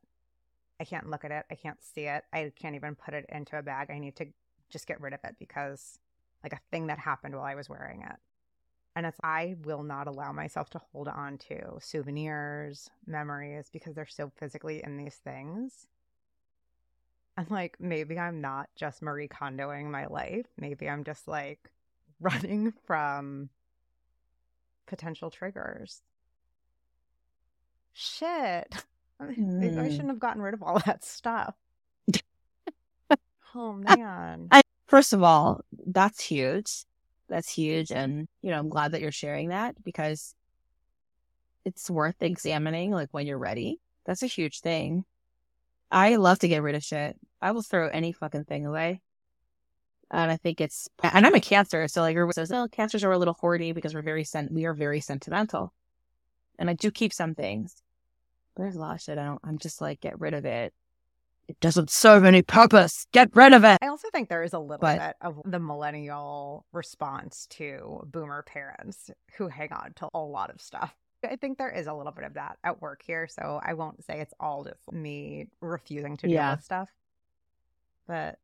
I can't look at it. I can't see it. I can't even put it into a bag. I need to just get rid of it because, like, a thing that happened while I was wearing it. And it's, I will not allow myself to hold on to souvenirs, memories, because they're so physically in these things. And like, maybe I'm not just Marie Kondoing my life. Maybe I'm just like [LAUGHS] running from potential triggers. Shit. [LAUGHS] Maybe I Hmm. shouldn't have gotten rid of all that stuff. [LAUGHS] oh man. I, first of all, that's huge. That's huge. And, you know, I'm glad that you're sharing that because it's worth examining, like when you're ready. That's a huge thing. I love to get rid of shit. I will throw any fucking thing away. And I think it's, and I'm a cancer. So like, everyone says, oh, cancers are a little hoardy because we're very, sen- we are very sentimental. And I do keep some things. But there's a lot of shit I don't, I'm just like, get rid of it. It doesn't serve any purpose. Get rid of it. I also think there is a little But- bit of the millennial response to boomer parents who hang on to a lot of stuff. I think there is a little bit of that at work here. So I won't say it's all just me refusing to deal Yeah. with stuff. But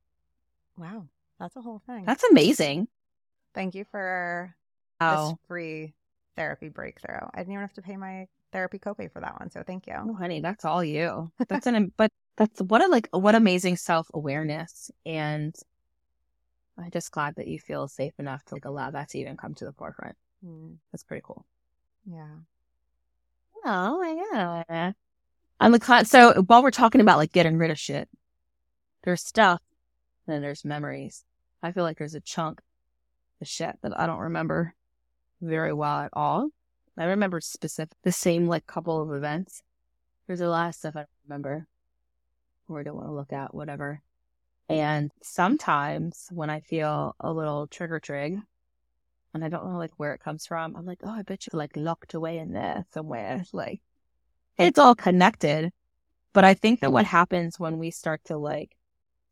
wow, that's a whole thing. That's amazing. Thank you for Wow. this free therapy breakthrough. I didn't even have to pay my therapy copay for that one. So thank you. Oh, honey, that's all you. [LAUGHS] That's an, but that's what a like, what amazing self awareness. And I'm just glad that you feel safe enough to like allow that to even come to the forefront. Mm, That's pretty cool. yeah. Oh my god. I'm the class. So while we're talking about like getting rid of shit, there's stuff, and then there's memories. I feel like there's a chunk of shit that I don't remember very well at all. I remember specific the same like couple of events. There's a lot of stuff I don't remember or don't want to look at, whatever. And sometimes when I feel a little trigger trig and I don't know like where it comes from, I'm like, oh, I bet you like locked away in there somewhere. [LAUGHS] Like it's all connected, But I think that what happens when we start to like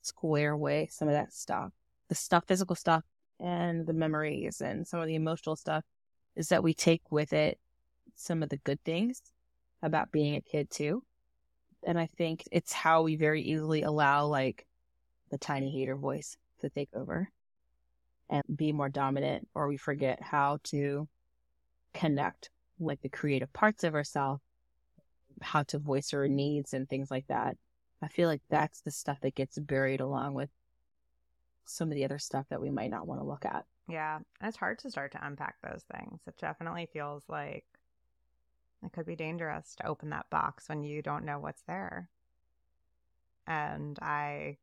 square away some of that stuff, the stuff, physical stuff, and the memories and some of the emotional stuff, is that we take with it some of the good things about being a kid too. And I think it's how we very easily allow like the tiny hater voice to take over and be more dominant, or we forget how to connect like the creative parts of ourselves, how to voice our needs and things like that. I feel like that's the stuff that gets buried along with some of the other stuff that we might not want to look at. Yeah. And it's hard to start to unpack those things. It definitely feels like it could be dangerous to open that box when you don't know what's there. And I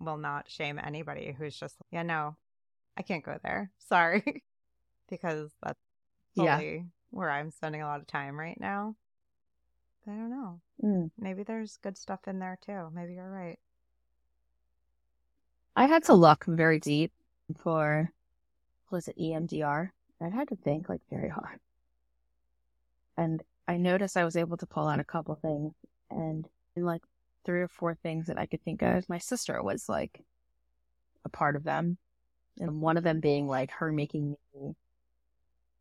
will not shame anybody who's just, yeah, no, I can't go there. [LAUGHS] Sorry. [LAUGHS] because that's fully yeah. where I'm spending a lot of time right now. I don't know. Mm. Maybe there's good stuff in there too. Maybe you're right. I had to look very deep for was it EMDR? I had to think like very hard. And I noticed I was able to pull out a couple things and in like three or four things that I could think of, my sister was like a part of them. And one of them being like her making me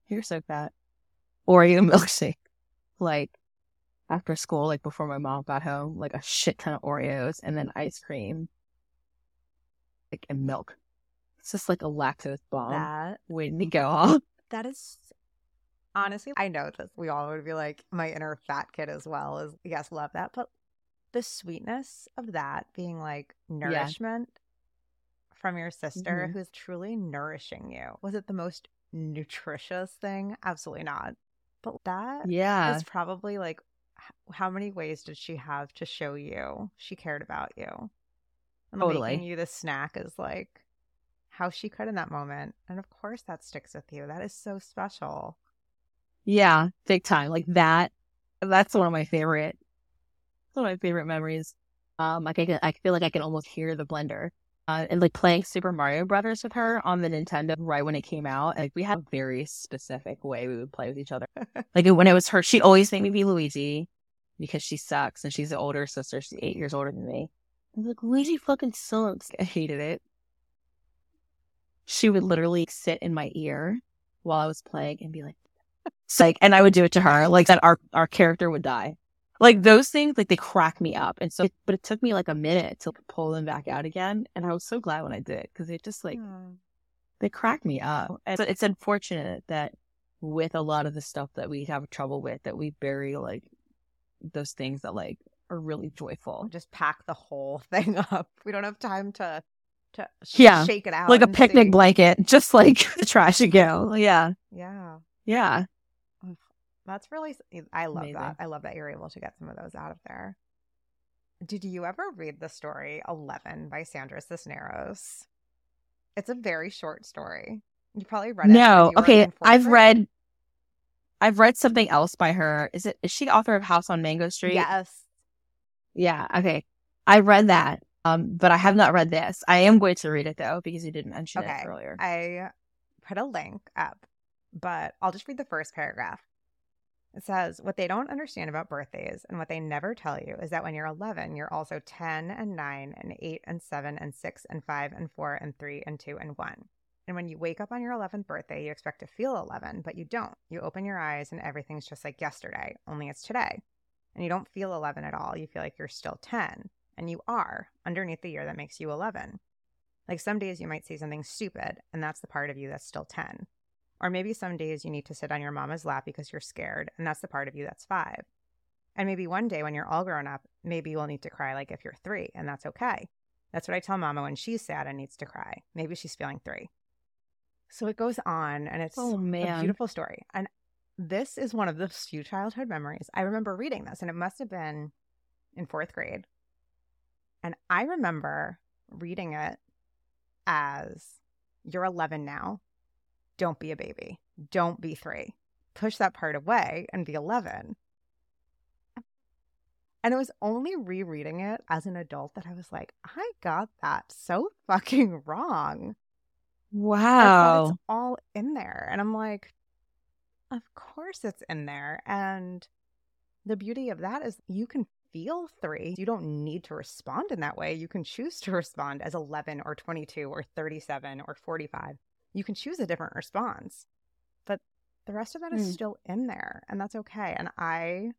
you're so fat. Oreo [LAUGHS] milkshake. Like after school, like before my mom got home, like a shit ton of Oreos and then ice cream. Like and milk. It's just like a lactose bomb that, waiting to go off. [LAUGHS] That is honestly, I know that we all would be like my inner fat kid as well is yes, love that. But the sweetness of that being like nourishment. From your sister mm-hmm. who's truly nourishing you. Was it the most nutritious thing? Absolutely not. But that yeah. is probably like how many ways did she have to show you she cared about you? And totally. making you the snack is like how she could in that moment. And of course that sticks with you. That is so special. Yeah, big time. Like that. That's one of my favorite. One of my favorite memories. Um, I can, I feel like I can almost hear the blender. Uh, and like playing Super Mario Brothers with her on the Nintendo right when it came out. Like we had a very specific way we would play with each other. [LAUGHS] like when it was her, she always made me be Luigi because she sucks and she's the older sister. She's eight years older than me. I was like, Luigi fucking sucks. I hated it she would literally sit in my ear while I was playing and be like, [LAUGHS] like, and I would do it to her, like that our, our character would die. Like those things, like they crack me up. And so, but it took me like a minute to pull them back out again. And I was so glad when I did because it just like, mm. they crack me up. And so it's unfortunate that with a lot of the stuff that we have trouble with, that we bury like those things that like are really joyful. Just pack the whole [LAUGHS] thing up. We don't have time to to yeah. shake it out. Like a picnic see. blanket, [LAUGHS] just like [LAUGHS] the trash you go. Yeah. Yeah. Yeah. That's really, I love Amazing. that. I love that you're able to get some of those out of there. Did you ever read the story 11 by Sandra Cisneros? It's a very short story. You probably read it. No. Okay. I've read, I've read something else by her. Is it, is she author of House on Mango Street? Yes. Yeah. Okay. I read that. Um, but I have not read this. I am going to read it though because you didn't mention okay. it earlier. I put a link up, but I'll just read the first paragraph. It says, What they don't understand about birthdays and what they never tell you is that when you're 11, you're also 10 and 9 and 8 and 7 and 6 and 5 and 4 and 3 and 2 and 1. And when you wake up on your 11th birthday, you expect to feel 11, but you don't. You open your eyes and everything's just like yesterday, only it's today. And you don't feel 11 at all. You feel like you're still 10 and you are underneath the year that makes you 11. Like some days you might say something stupid, and that's the part of you that's still 10. Or maybe some days you need to sit on your mama's lap because you're scared, and that's the part of you that's five. And maybe one day when you're all grown up, maybe you will need to cry like if you're three, and that's okay. That's what I tell mama when she's sad and needs to cry. Maybe she's feeling three. So it goes on, and it's oh, man. a beautiful story. And this is one of the [LAUGHS] few childhood memories. I remember reading this, and it must have been in fourth grade and I remember reading it as you're 11 now. Don't be a baby. Don't be three. Push that part away and be 11. And it was only rereading it as an adult that I was like, I got that so fucking wrong. Wow. It's all in there. And I'm like, of course it's in there. And the beauty of that is you can feel three. You don't need to respond in that way. You can choose to [LAUGHS] respond as 11 or 22 or 37 or 45. You can choose a different response, but the rest of that is Mm. still in there, and that's okay. And I,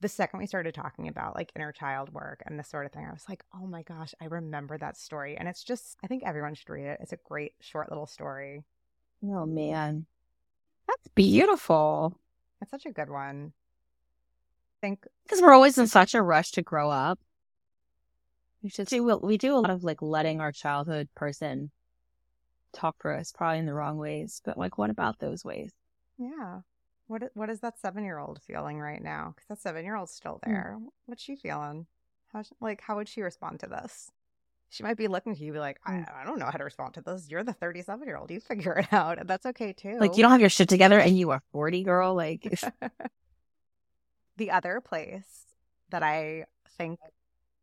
the second we started talking about like inner child work and this sort of thing, I was like, oh my gosh, I remember that story. And it's just, I think everyone should read it. It's a great short little story. Oh man. That's beautiful. It's such a good one. I think Because we're always in such a rush to grow up. We should do we do a lot of like letting our childhood person talk for us, probably in the wrong ways. But like, what about those ways? Yeah. What what is that seven year old feeling right now? Because that seven year old's still Hmm. there. What's she feeling? How like how would she respond to this? She might be looking to you, be like, I, Hmm. I don't know how to respond to this. You're the thirty seven year old. You figure it [LAUGHS] out, and that's okay too. Like, you don't have your shit together, and you are forty, girl. Like, [LAUGHS] [LAUGHS] the other place that I think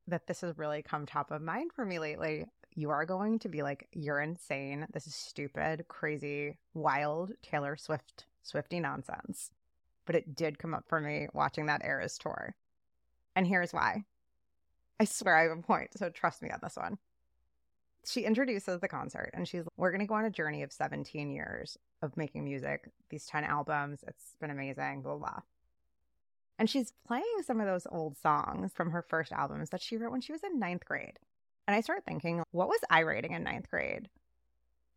that this has really come top of mind for me lately, you are going to be like, you're insane. This is stupid, crazy, wild Taylor Swift, Swifty nonsense. But it did come up for me watching that Eras tour. And here's why. I swear I have a point, so trust me on this one. She introduces the concert and she's like, we're gonna go on a journey of 17 years of making music, these 10 albums. It's been amazing, blah blah. And she's playing some of those old songs from her first albums that she wrote when she was in ninth grade. And I started thinking, what was I writing in ninth grade?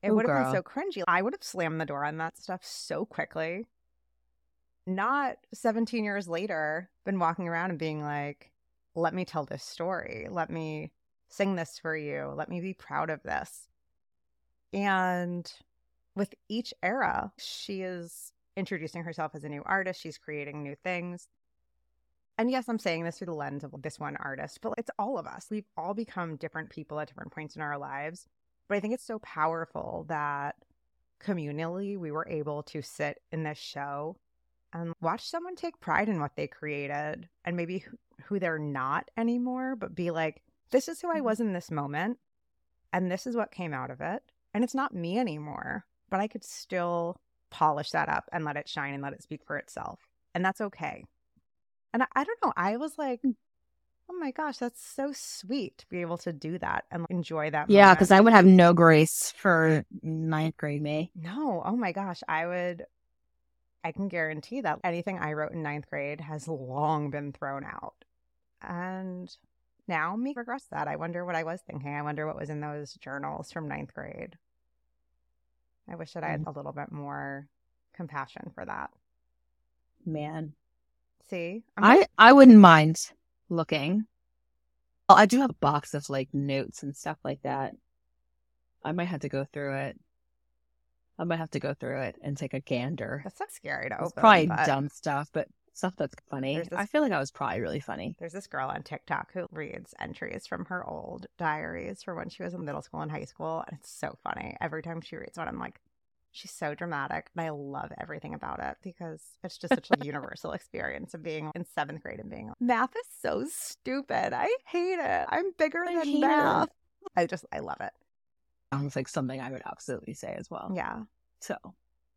It Ooh, would have been so cringy. I would have slammed the door on that stuff so quickly. Not 17 years later, been walking around and being like, let me tell this story. Let me sing this for you. Let me be proud of this. And with each era, she is introducing herself as a new artist. She's creating new things. And yes, I'm saying this through the lens of this one artist, but it's all of us. We've all become different people at different points in our lives. But I think it's so powerful that communally we were able to sit in this show and watch someone take pride in what they created and maybe who- who they're not anymore, but be like, this is who I mm-hmm. was in this moment. And this is what came out of it. And it's not me anymore, but I could still polish that up and let it shine and let it speak for itself. And that's okay. And I, I don't know. I was like, mm. oh my gosh, that's so sweet to be able to do that and enjoy that. yeah, because I would have no grace for ninth grade me. No, oh my gosh, I would. I can guarantee that anything I wrote in ninth grade has long been thrown out. And now me regrets that. I wonder what I was thinking. I wonder what was in those journals from ninth grade. I wish that I had mm. a little bit more compassion for that. Man, See, I I wouldn't mind looking. Well, I do have a box of like notes and stuff like that. I might have to go through it. I might have to go through it and take a gander. that's so scary to It's open. probably but dumb stuff, but stuff that's funny. This- I feel like I was probably really funny. There's this girl on TikTok who reads entries from her old diaries from when she was in middle school and high school. And it's so funny. Every time she reads one, I'm like, she's so dramatic. And I love everything about it because it's just such a [LAUGHS] universal experience of being in seventh grade and being like, math is so stupid. I hate it. I'm bigger I than hate it." math. I just, I love it. Sounds like something I would absolutely say as well. Yeah. So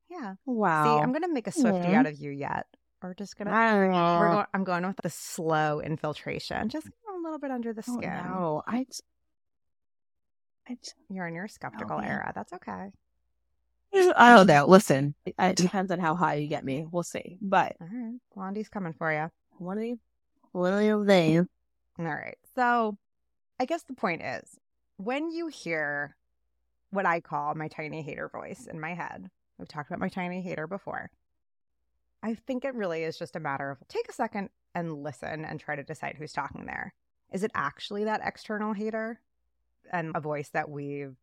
Yeah. wow. See, I'm going to make a Swifty Aw. out of you yet. We're just going to, I don't we're going, I'm going with the slow infiltration, just a little bit under the skin. Oh, skin. no. I, I, You're in your skeptical man. era. That's okay. I don't know. Listen, it, depends on how high you get me. We'll see. But All right. Blondie's coming for you. what are you? What are you saying? All right. So I guess the point is when you hear what I call my tiny hater voice in my head, we've talked about my tiny hater before. I think it really is just a matter of take a second and listen and try to decide who's talking there. Is it actually that external hater and a voice that we've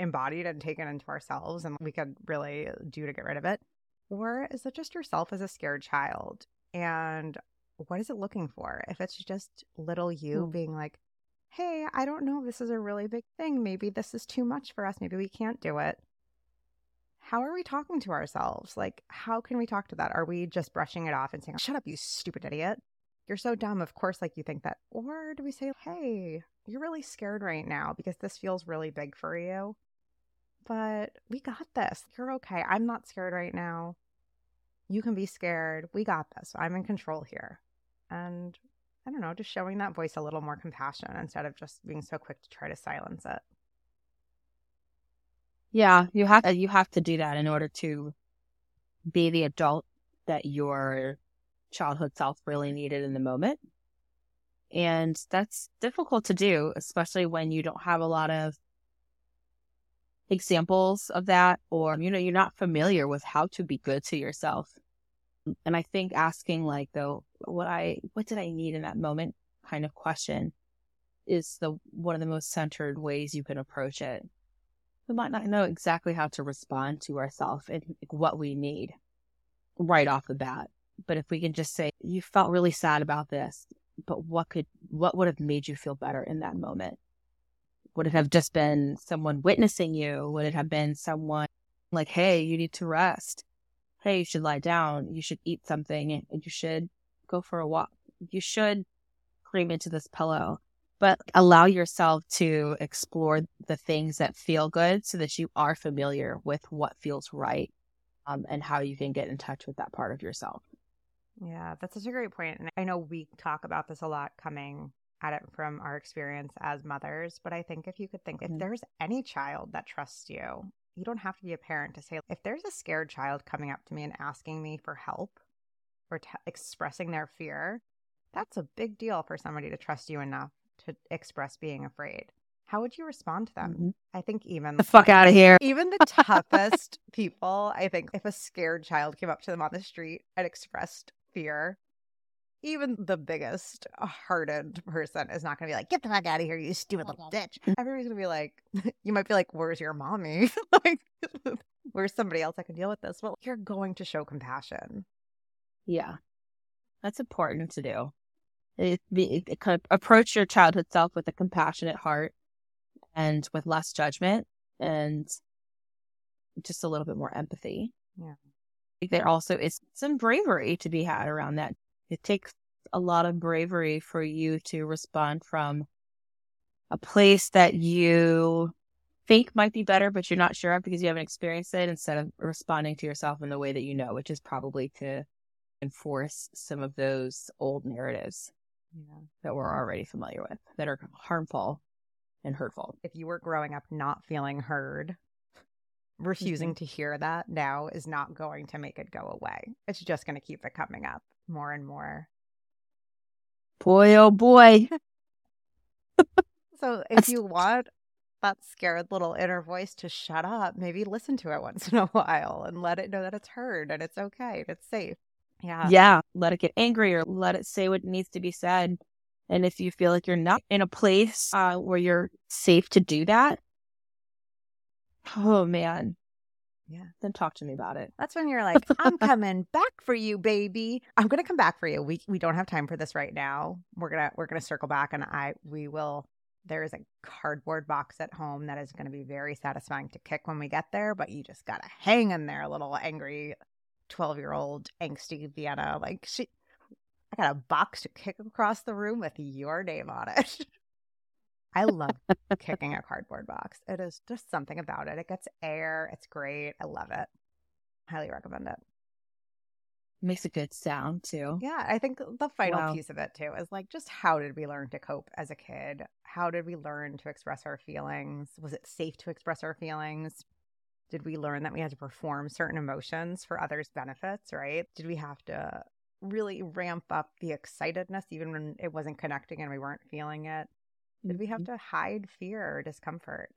embodied and taken into ourselves and we could really do to get rid of it? Or is it just yourself as a scared child? And what is it looking for? If it's just little you Hmm. being like, hey, I don't know, this is a really big thing. Maybe this is too much for us. Maybe we can't do it. How are we talking to ourselves? Like, how can we talk to that? Are we just brushing it off and saying, shut up, you stupid idiot? You're so dumb. Of course, like you think that. Or do we say, hey, you're really scared right now because this feels really big for you? But we got this. You're okay. I'm not scared right now. You can be scared. We got this. I'm in control here. And I don't know, just showing that voice a little more compassion instead of just being so quick to try to silence it. Yeah, you have to, you have to do that in order to be the adult that your childhood self really needed in the moment. And that's difficult to do, especially when you don't have a lot of examples of that or you know you're not familiar with how to be good to yourself. Mm, and I think asking like though what I what did I need in that moment kind of question is the one of the most centered ways you can approach it. We might not know exactly how to respond to ourselves and what we need right off the bat. But if we can just say, you felt really sad about this, but what could, what would have made you feel better in that moment? Would it have just been someone witnessing you? Would it have been someone like, hey, you need to rest? Hey, you should lie down. You should eat something and you should go for a walk. You should cream into this pillow, but allow yourself to explore the things that feel good so that you are familiar with what feels right um, and how you can get in touch with that part of yourself. Yeah, that's such a great point. And I know we talk about this a lot coming at it from our experience as mothers, but I think if you could think mm-hmm. if there's any child that trusts you, you don't have to be a parent to say, if there's a scared child coming up to me and asking me for help or t- expressing their fear, that's a big deal for somebody to trust you enough to express being afraid. How would you respond to them? Mm-hmm. I think even the fuck out of here. [LAUGHS] Even the toughest people, I think if a scared child came up to them on the street and expressed fear, even the biggest uh, hardened person is not going to be like, get the fuck out of here, you stupid little bitch. Everybody's going to be like, [LAUGHS] you might be like, where's your mommy? [LAUGHS] like, [LAUGHS] where's somebody else that can deal with this? Well, you're going to show compassion. Yeah. That's important to do. It, it, it kind of approach your childhood self with a compassionate heart and with less judgment and just a little bit more empathy. Yeah there also is some bravery to be had around that. It takes a lot of bravery for you to respond from a place that you think might be better, but you're not sure of because you haven't experienced it instead of responding to yourself in the way that you know, which is probably to enforce some of those old narratives yeah. that we're already familiar with that are harmful and hurtful. If you were growing up not feeling heard refusing mm-hmm. to hear that now is not going to make it go away. It's just going to keep it coming up more and more. Boy, oh boy. [LAUGHS] so if you want that scared little inner voice to shut up, maybe listen to it once in a [LAUGHS] while and let it know that it's heard and it's okay and it's safe. Yeah. Yeah. Let it get angry or let it say what needs to be said. And if you feel like you're not in a place uh, where you're safe to do that, Oh man. Yeah. Then talk to me about it. That's when you're like, I'm [LAUGHS] coming back for you, baby. I'm gonna come back for you. We we don't have time for this right now. We're gonna we're gonna circle back and I we will there is a cardboard box at home that is gonna be very satisfying to kick when we get there, but you just gotta hang in there, little angry twelve year old angsty Vienna. Like she I got a box to kick across the room with your name on it. [LAUGHS] I love kicking a cardboard box. It is just something about it. It gets air. It's great. I love it. Highly recommend it. Makes a good sound too. Yeah, I think the final wow. piece of it too is like just how did we learn to cope as a kid? How did we learn to express our feelings? Was it safe to express our feelings? Did we learn that we had to perform certain emotions for others' benefits, right? Did we have to really ramp up the excitedness even when it wasn't connecting and we weren't feeling it? Did we have mm-hmm. to hide fear or discomfort?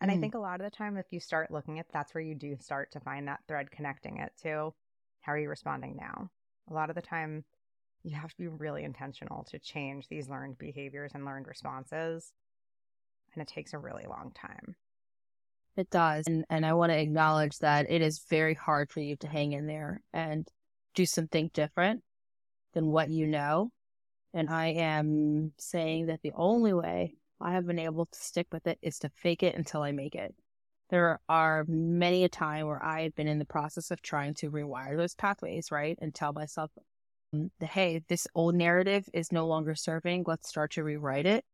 And mm. I think a lot of the time, if you start looking at that's where you do start to find that thread connecting it to how are you responding now? A lot of the time, you have to be really intentional to change these learned behaviors and learned responses. And it takes a really long time. It does. And, and I want to acknowledge that it is very hard for you to hang in there and do something different than what you know and I am saying that the only way I have been able to stick with it is to fake it until I make it. There are many a time where I have been in the process of trying to rewire those pathways, right? And tell myself, mm, hey, this old narrative is no longer serving. Let's start to rewrite it.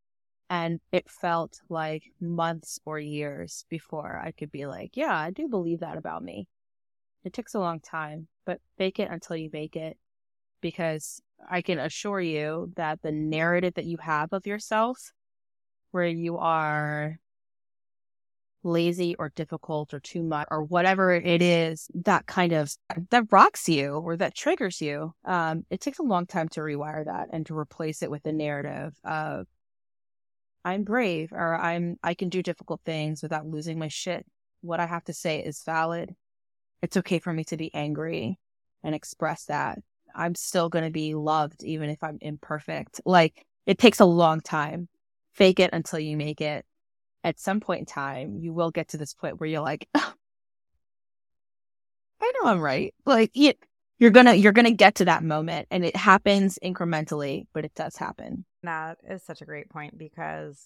And it felt like months or years before I could be like, yeah, I do believe that about me. It takes a long time, but fake it until you make it because I can assure you that the narrative that you have of yourself, where you are lazy or difficult or too much or whatever it is that kind of that rocks you or that triggers you um it takes a long time to rewire that and to replace it with a narrative of i'm brave or i'm i can do difficult things without losing my shit. What i have to say is valid. It's okay for me to be angry and express that i'm still going to be loved even if i'm imperfect like it takes a long time fake it until you make it at some point in time, you will get to this point where you're like, I know I'm right. Like you, you're gonna you're gonna get to that moment, and it happens incrementally, but it does happen. That is such a great point because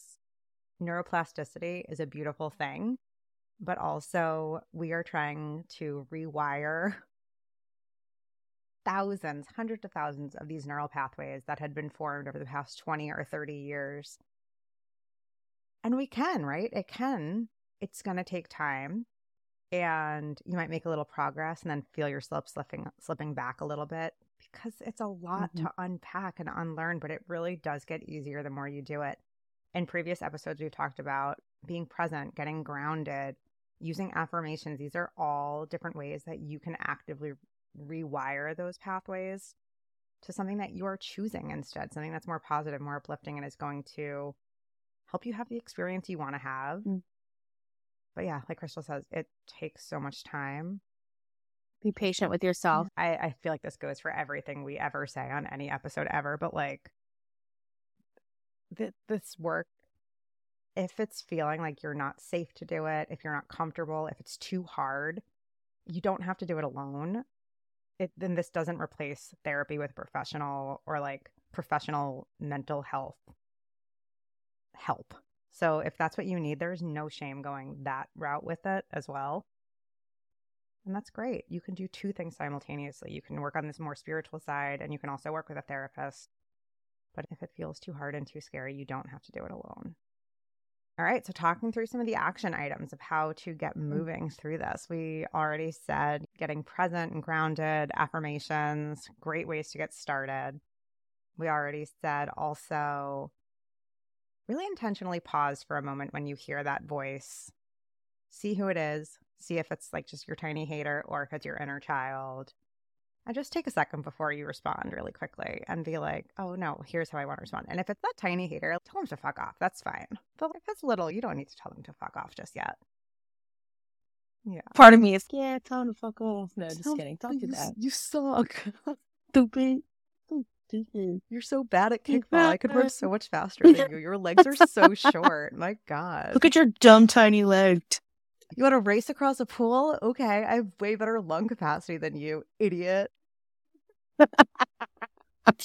neuroplasticity is a beautiful thing, but also we are trying to rewire thousands, hundreds of thousands of these neural pathways that had been formed over the past 20 or 30 years and we can, right? It can. It's going to take time and you might make a little progress and then feel yourself slipping slipping back a little bit because it's a lot mm-hmm. to unpack and unlearn, but it really does get easier the more you do it. In previous episodes we've talked about being present, getting grounded, using affirmations. These are all different ways that you can actively rewire those pathways to something that you are choosing instead, something that's more positive, more uplifting and is going to help you have the experience you want to have. Mm. But yeah, like Crystal says, it takes so much time. Be patient with yourself. I, I feel like this goes for everything we ever say on any episode ever, but like th- this work, if it's feeling like you're not safe to do it, if you're not comfortable, if it's too hard, you don't have to do it alone. It, then this doesn't replace therapy with professional or like professional mental health help. So if that's what you need, there's no shame going that route with it as well. And that's great. You can do two things simultaneously. You can work on this more spiritual side and you can also work with a therapist. But if it feels too hard and too scary, you don't have to do it alone. All right, so talking through some of the action items of how to get mm. moving through this. We already said getting present and grounded, affirmations, great ways to get started. We already said also really intentionally pause for a moment when you hear that voice. See who it is. See if it's like just your tiny hater or if it's your inner child. And just take a second before you respond really quickly and be like, oh no, here's how I want to respond. And if it's that tiny hater, tell them to fuck off. That's fine. But if it's little, you don't need to tell them to fuck off just yet. Yeah. Part of me is, yeah, tell them to fuck off. No, just kidding. Don't do that. You suck. [LAUGHS] Stupid. Stupid. You're so bad at kickball. I could run so much faster than you. Your legs are so [LAUGHS] short. My God. Look at your dumb tiny legs. You want to race across a pool? Okay, I have way better lung capacity than you, idiot. [LAUGHS]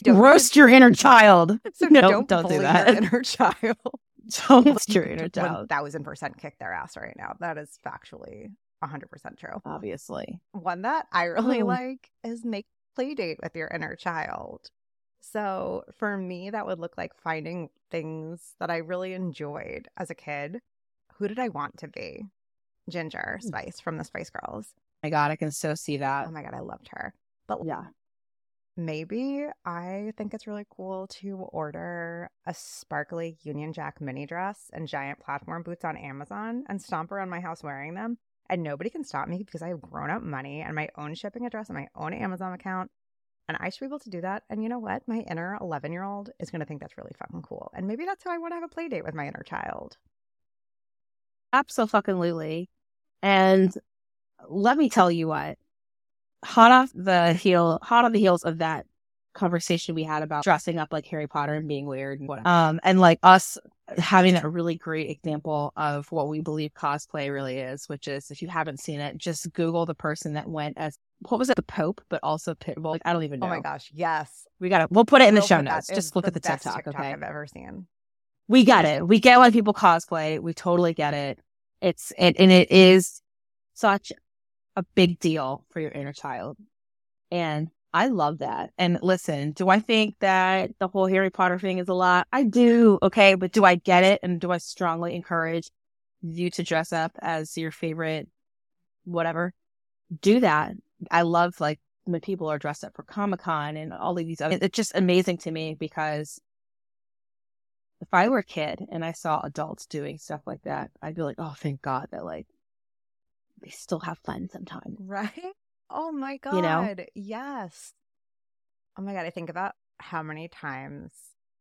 Roast your inner child. So no, don't, don't do that. Your inner child. [LAUGHS] Your inner child. Thousand percent kick their ass right now. That is factually hundred percent true. Obviously, one that I really oh. like is make play date with your inner child. So for me, that would look like finding things that I really enjoyed as a kid. Who did I want to be? Ginger hmm. Spice from the Spice Girls. my God, I can so see that. Oh my God, I loved her. But yeah, maybe I think it's really cool to order a sparkly Union Jack mini dress and giant platform boots on Amazon and stomp around my house wearing them. And nobody can stop me because I have grown up money and my own shipping address and my own Amazon account. And I should be able to do that. And you know what? My inner 11 year old is going to think that's really fucking cool. And maybe that's how I want to have a play date with my inner child. Absolutely. And let me tell you what, hot off the heel, hot on the heels of that conversation we had about dressing up like Harry Potter and being weird and whatever. Um, and like us having a really great example of what we believe cosplay really is, which is if you haven't seen it, just Google the person that went as what was it, the Pope, but also Pitbull. Like, I don't even know. Oh my gosh, yes. We got it. We'll put it in we'll the show notes. Just look at the TikTok, TikTok. Okay, I've ever seen. We get it. We get why people cosplay. We totally get it. It's it, and it is such a big deal for your inner child, and I love that. And listen, do I think that the whole Harry Potter thing is a lot? I do. Okay, but do I get it? And do I strongly encourage you to dress up as your favorite, whatever? Do that I love like when people are dressed up for Comic Con and all of these other, it's just amazing to me because if I were a kid and I saw adults doing stuff like that, I'd be like, oh, thank God that like they still have fun sometimes. Right? Oh my God. You know? Yes. Oh my God. I think about how many times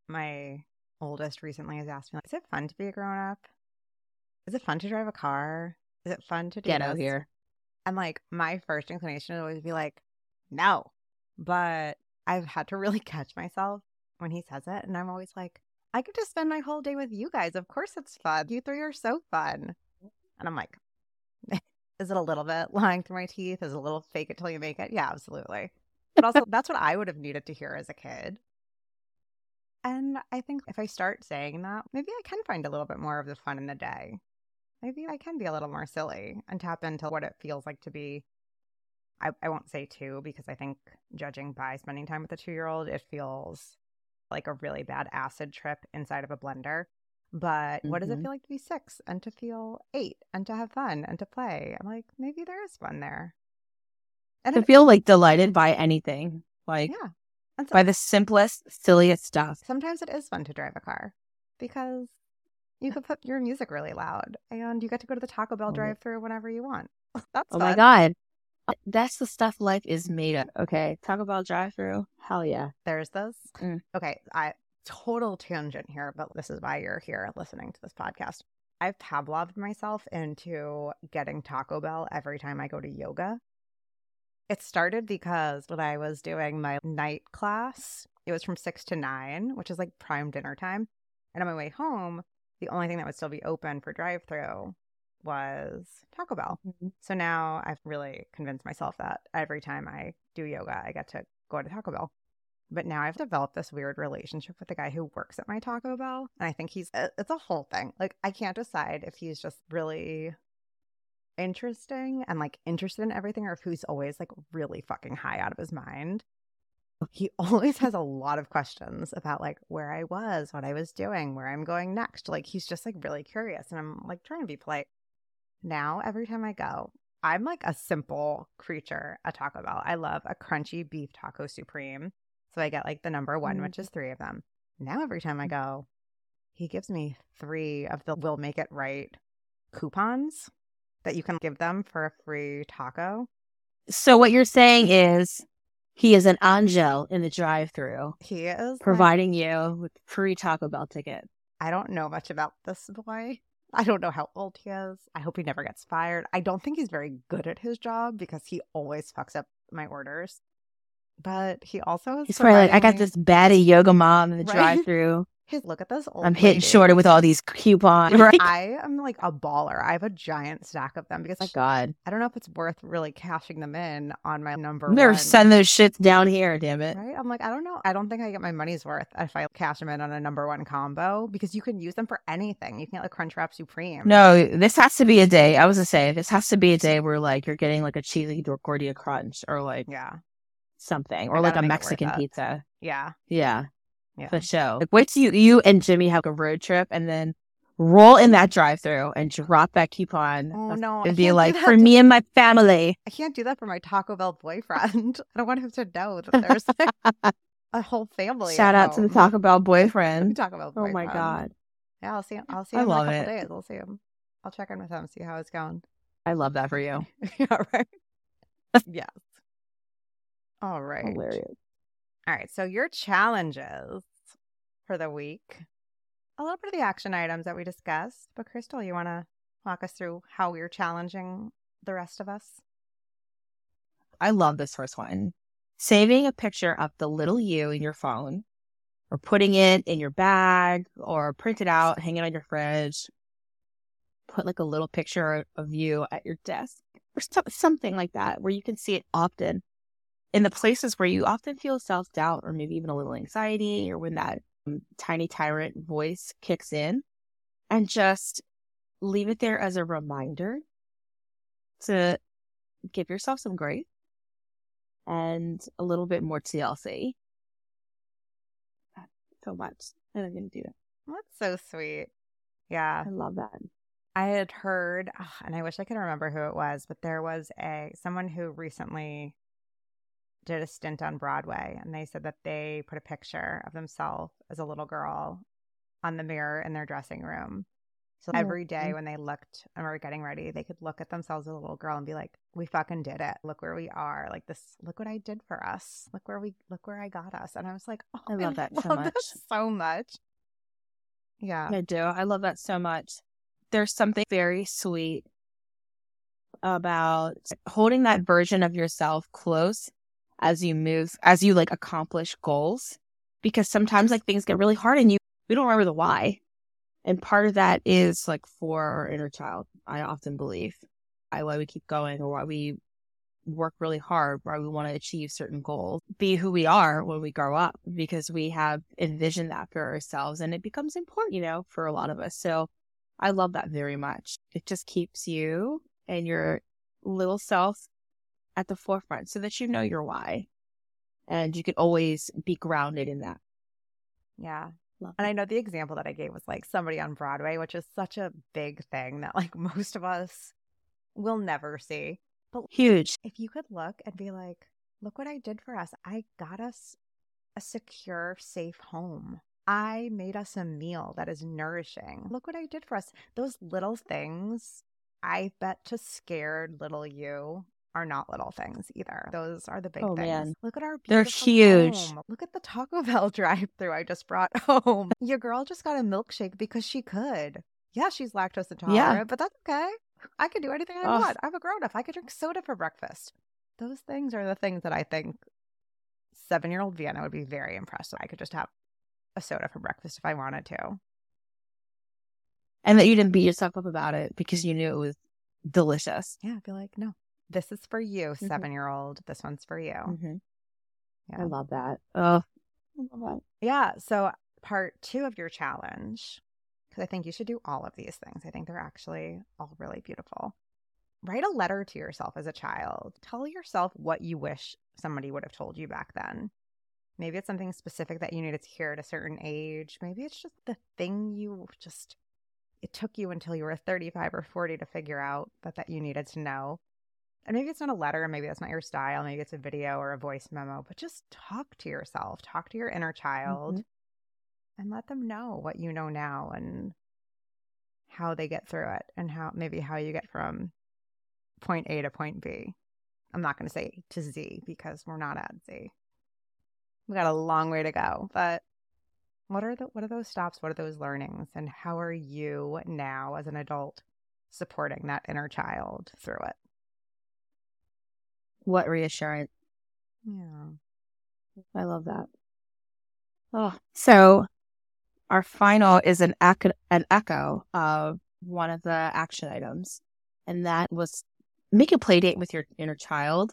my oldest recently has asked me, like, is it fun to be a grown up? Is it fun to drive a car? Is it fun to do Get out here. And like my first inclination would always be like, no. But I've had to really [LAUGHS] catch myself when he says it. And I'm always like, I could just spend my whole day with you guys. Of course it's fun. You three are so fun. And I'm like, [LAUGHS] is it a little bit [LAUGHS] lying through my teeth? Is it a little fake it till you make it? Yeah, absolutely. But also, that's what I would have needed to hear as a kid. And I think if I start saying that, maybe I can find a little bit more of the fun in the day. Maybe I can be a little more silly and tap into what it feels like to be. I, I won't say two because I think judging by spending time with a two year old, it feels like a really bad acid trip inside of a blender. But what does it Mhm. feel like to be six and to feel eight and to have fun and to play? I'm like, maybe there is fun there. And To it, feel like delighted by anything, like yeah. So, by the simplest, silliest stuff. sometimes it is fun to drive a car because you could put your music really loud and you get to go to the Taco Bell Oh. drive through whenever you want. [LAUGHS] That's Oh fun. my God. That's the stuff life is made of. Okay. Taco Bell drive through. Hell yeah. There's those. Mm. Okay, I total tangent here, but this is why you're here listening to this podcast. I've Pavloved myself into getting Taco Bell every time I go to yoga. It started because when I was doing my night class, it was from six to nine, which is like prime dinner time. And on my way home, the only thing that would still be open for drive through was Taco Bell. Mm-hmm. So now I've really convinced myself that every time I do yoga, I get to go to Taco Bell. But now I've developed this weird relationship with the guy who works at my Taco Bell. And I think he's, uh, it's a whole thing. Like, I can't decide if he's just really interesting and like interested in everything or if he's always like really fucking high out of his mind. He [LAUGHS] always has a lot of questions about like where I was, what I was doing, where I'm going next. Like, he's just like really curious. And I'm like trying to be polite. Now, every time I go, I'm like a simple creature at Taco Bell. I love a crunchy beef taco supreme. So I get like the number one, Mm. which is three of them. Now, every time I go, he gives me three of the We'll Make It Right coupons that you can give them for a free taco. So what you're saying is he is an angel in the drive through, He is like- providing you with free Taco Bell ticket. I don't know much about this boy. I don't know how old he is. I hope he never gets fired. I don't think he's very good at his job because he always fucks up my orders. But he also is He's probably like, I got this baddie yoga mom in the Right? [LAUGHS] drive through. His look at this old. I'm hitting lady. shorter with all these coupons. [LAUGHS] Right? I am like a baller. I have a giant stack of them because my God. I don't know if it's worth really cashing them in on my number I'm never one. send those shits down here, damn it. Right? I'm like, I don't know. I don't think I get my money's worth if I cash them in on a number one combo because you can use them for anything. You can get like Crunchwrap Supreme. No, this has to be a day. I was gonna say this has to be a day where like you're getting like a cheesy Gordita crunch or like Yeah. Something or like a make it worth Mexican pizza. Yeah. Yeah, Yeah. for sure. Like, wait till you you and Jimmy have a road trip and then roll in that drive-through and drop that coupon Oh no. And be like, for to- me and my family. I can't do that for my Taco Bell boyfriend. [LAUGHS] I don't want him to know that there's like [LAUGHS] a whole family. Shout at out to the. Taco Bell boyfriend. Taco Bell boyfriend. Oh my god, Yeah, I'll see. him. I'll see I him in a love couple it. days. I'll see him. I'll check in with him, see how it's going. I love that for you. [LAUGHS] yeah, right. yes. All right. Hilarious. All right. So your challenges for the week. A little bit of the action items that we discussed, but Crystal, you want to walk us through how you're challenging the rest of us? I love this first one. Saving a picture of the little you in your phone or putting it in your bag or print it out, hang it on your fridge. Put like a little picture of you at your desk or something like that where you can see it often in the places where you often feel self doubt or maybe even a little anxiety or when that um, tiny tyrant voice kicks in and just leave it there as a reminder to give yourself some grace and a little bit more TLC. So much. And I'm going to do that. That's so sweet. Yeah. I love that. I had heard, ah, and I wish I could remember who it was, but there was a someone who recently did a stint on Broadway and they said that they put a picture of themselves as a little girl on the mirror in their dressing room. So Oh, every day when they looked and were getting ready, they could look at themselves as a little girl and be like, "We fucking did it! Look where we are! Like this! Look what I did for us! Look where we look where I got us!" And I was like, [LAUGHS] "Oh, I love that so love much. so much." Yeah, I do. I love that so much. There's something very sweet about holding that version of yourself close as you move, as you like accomplish goals. Because sometimes like things get really hard and you we don't remember the why. And part of that is like for our inner child, I often believe. I why we keep going or why we work really hard, why we want to achieve certain goals, be who we are when we grow up, because we have envisioned that for ourselves and it becomes important, you know, for a lot of us. So I love that very much. It just keeps you and your little self at the forefront so that you know your why. And you can always be grounded in that. yeah. Love And I know the example that I gave was like somebody on Broadway, which is such a big thing that like [LAUGHS] most of us will never see. But Huge. if you could look and be like, look what I did for us. I got us a secure, safe home. I made us a meal that is nourishing. Look what I did for us. Those little things, I bet to scared little you are not little things either. Those are the big Oh, things. man. Look at our They're huge. home. Look at the Taco [LAUGHS] Bell drive through I just brought [LAUGHS] home. Your girl just got a milkshake because she could. Yeah, she's lactose intolerant, but that's okay. I can do anything I want. I'm a grown up. I could drink soda for breakfast. Those things are the things that I think seven year old Vienna would be very impressed with. I could just have a soda for breakfast if I wanted to. And that you didn't beat yourself up about it because you knew it was delicious. Yeah, I'd be like, no, this is for you, Mhm. seven year old. This one's for you. Mhm. Yeah. I love that. Oh, I love that. Yeah. So, part two of your challenge, because I think you should do all of these things. I think they're actually all really beautiful. Write a letter to yourself as a child. Tell yourself what you wish somebody would have told you back then. Maybe it's something specific that you needed to hear at a certain age. Maybe it's just the thing you just, it took you until you were 35 or 40 to figure out that, that you needed to know. And maybe it's not a letter, maybe that's not your style, maybe it's a video or a voice memo, but just talk to yourself, talk to your inner child, mm-hmm. and let them know what you know now and how they get through it and how maybe how you get from point A to point B. I'm not going to say to Z because we're not at Z. We got a long way to go, but what are the what are those stops? What are those learnings and how are you now as an adult supporting that inner child through it? What reassurance. Yeah. I love that. Oh, so our final is an echo, an echo of one of the action items, and that was make a play date with your inner child.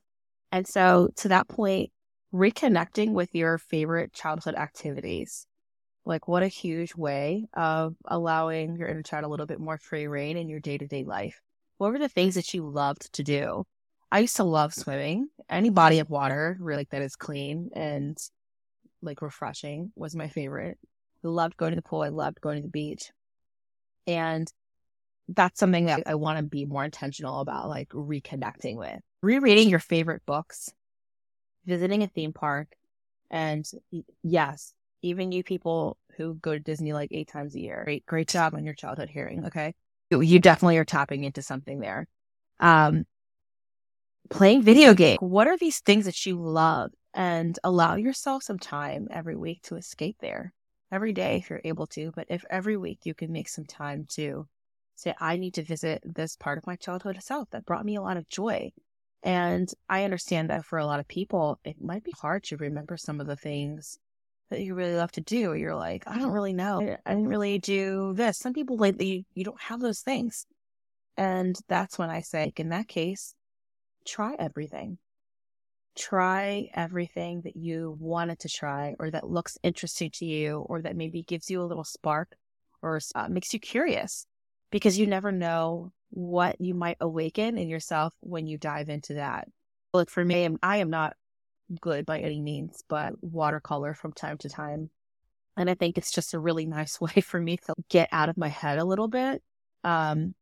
And so, to that point, reconnecting with your favorite childhood activities. Like, what a huge way of allowing your inner child a little bit more free reign in your day to day life. What were the things that you loved to do? I used to love swimming. Any body of water, really, that is clean and like refreshing was my favorite. I loved going to the pool. I loved going to the beach. And that's something that I want to be more intentional about, like reconnecting with. Rereading your favorite books, visiting a theme park, and yes, even you people who go to Disney like eight times a year, great, great job on your childhood hearing. Okay. You, you definitely are tapping into something there. Um, playing video game. What are these things that you love? And allow yourself some time every week to escape there. Every day if you're able to, but if every week you can make some time to say, I need to visit this part of my childhood self that brought me a lot of joy. And I understand that for a lot of people, it might be hard to remember some of the things that you really love to do. You're like, I don't really know. I- I didn't really do this. Some people lately, you don't have those things. And that's when I say, in that case, try everything. Try everything that you wanted to try or that looks interesting to you or that maybe gives you a little spark or uh, makes you curious because you never know what you might awaken in yourself when you dive into that. Like for me, I am not good by any means, but watercolor from time to time. And I think it's just a really [LAUGHS] nice way for me to get out of my head a little bit. Um,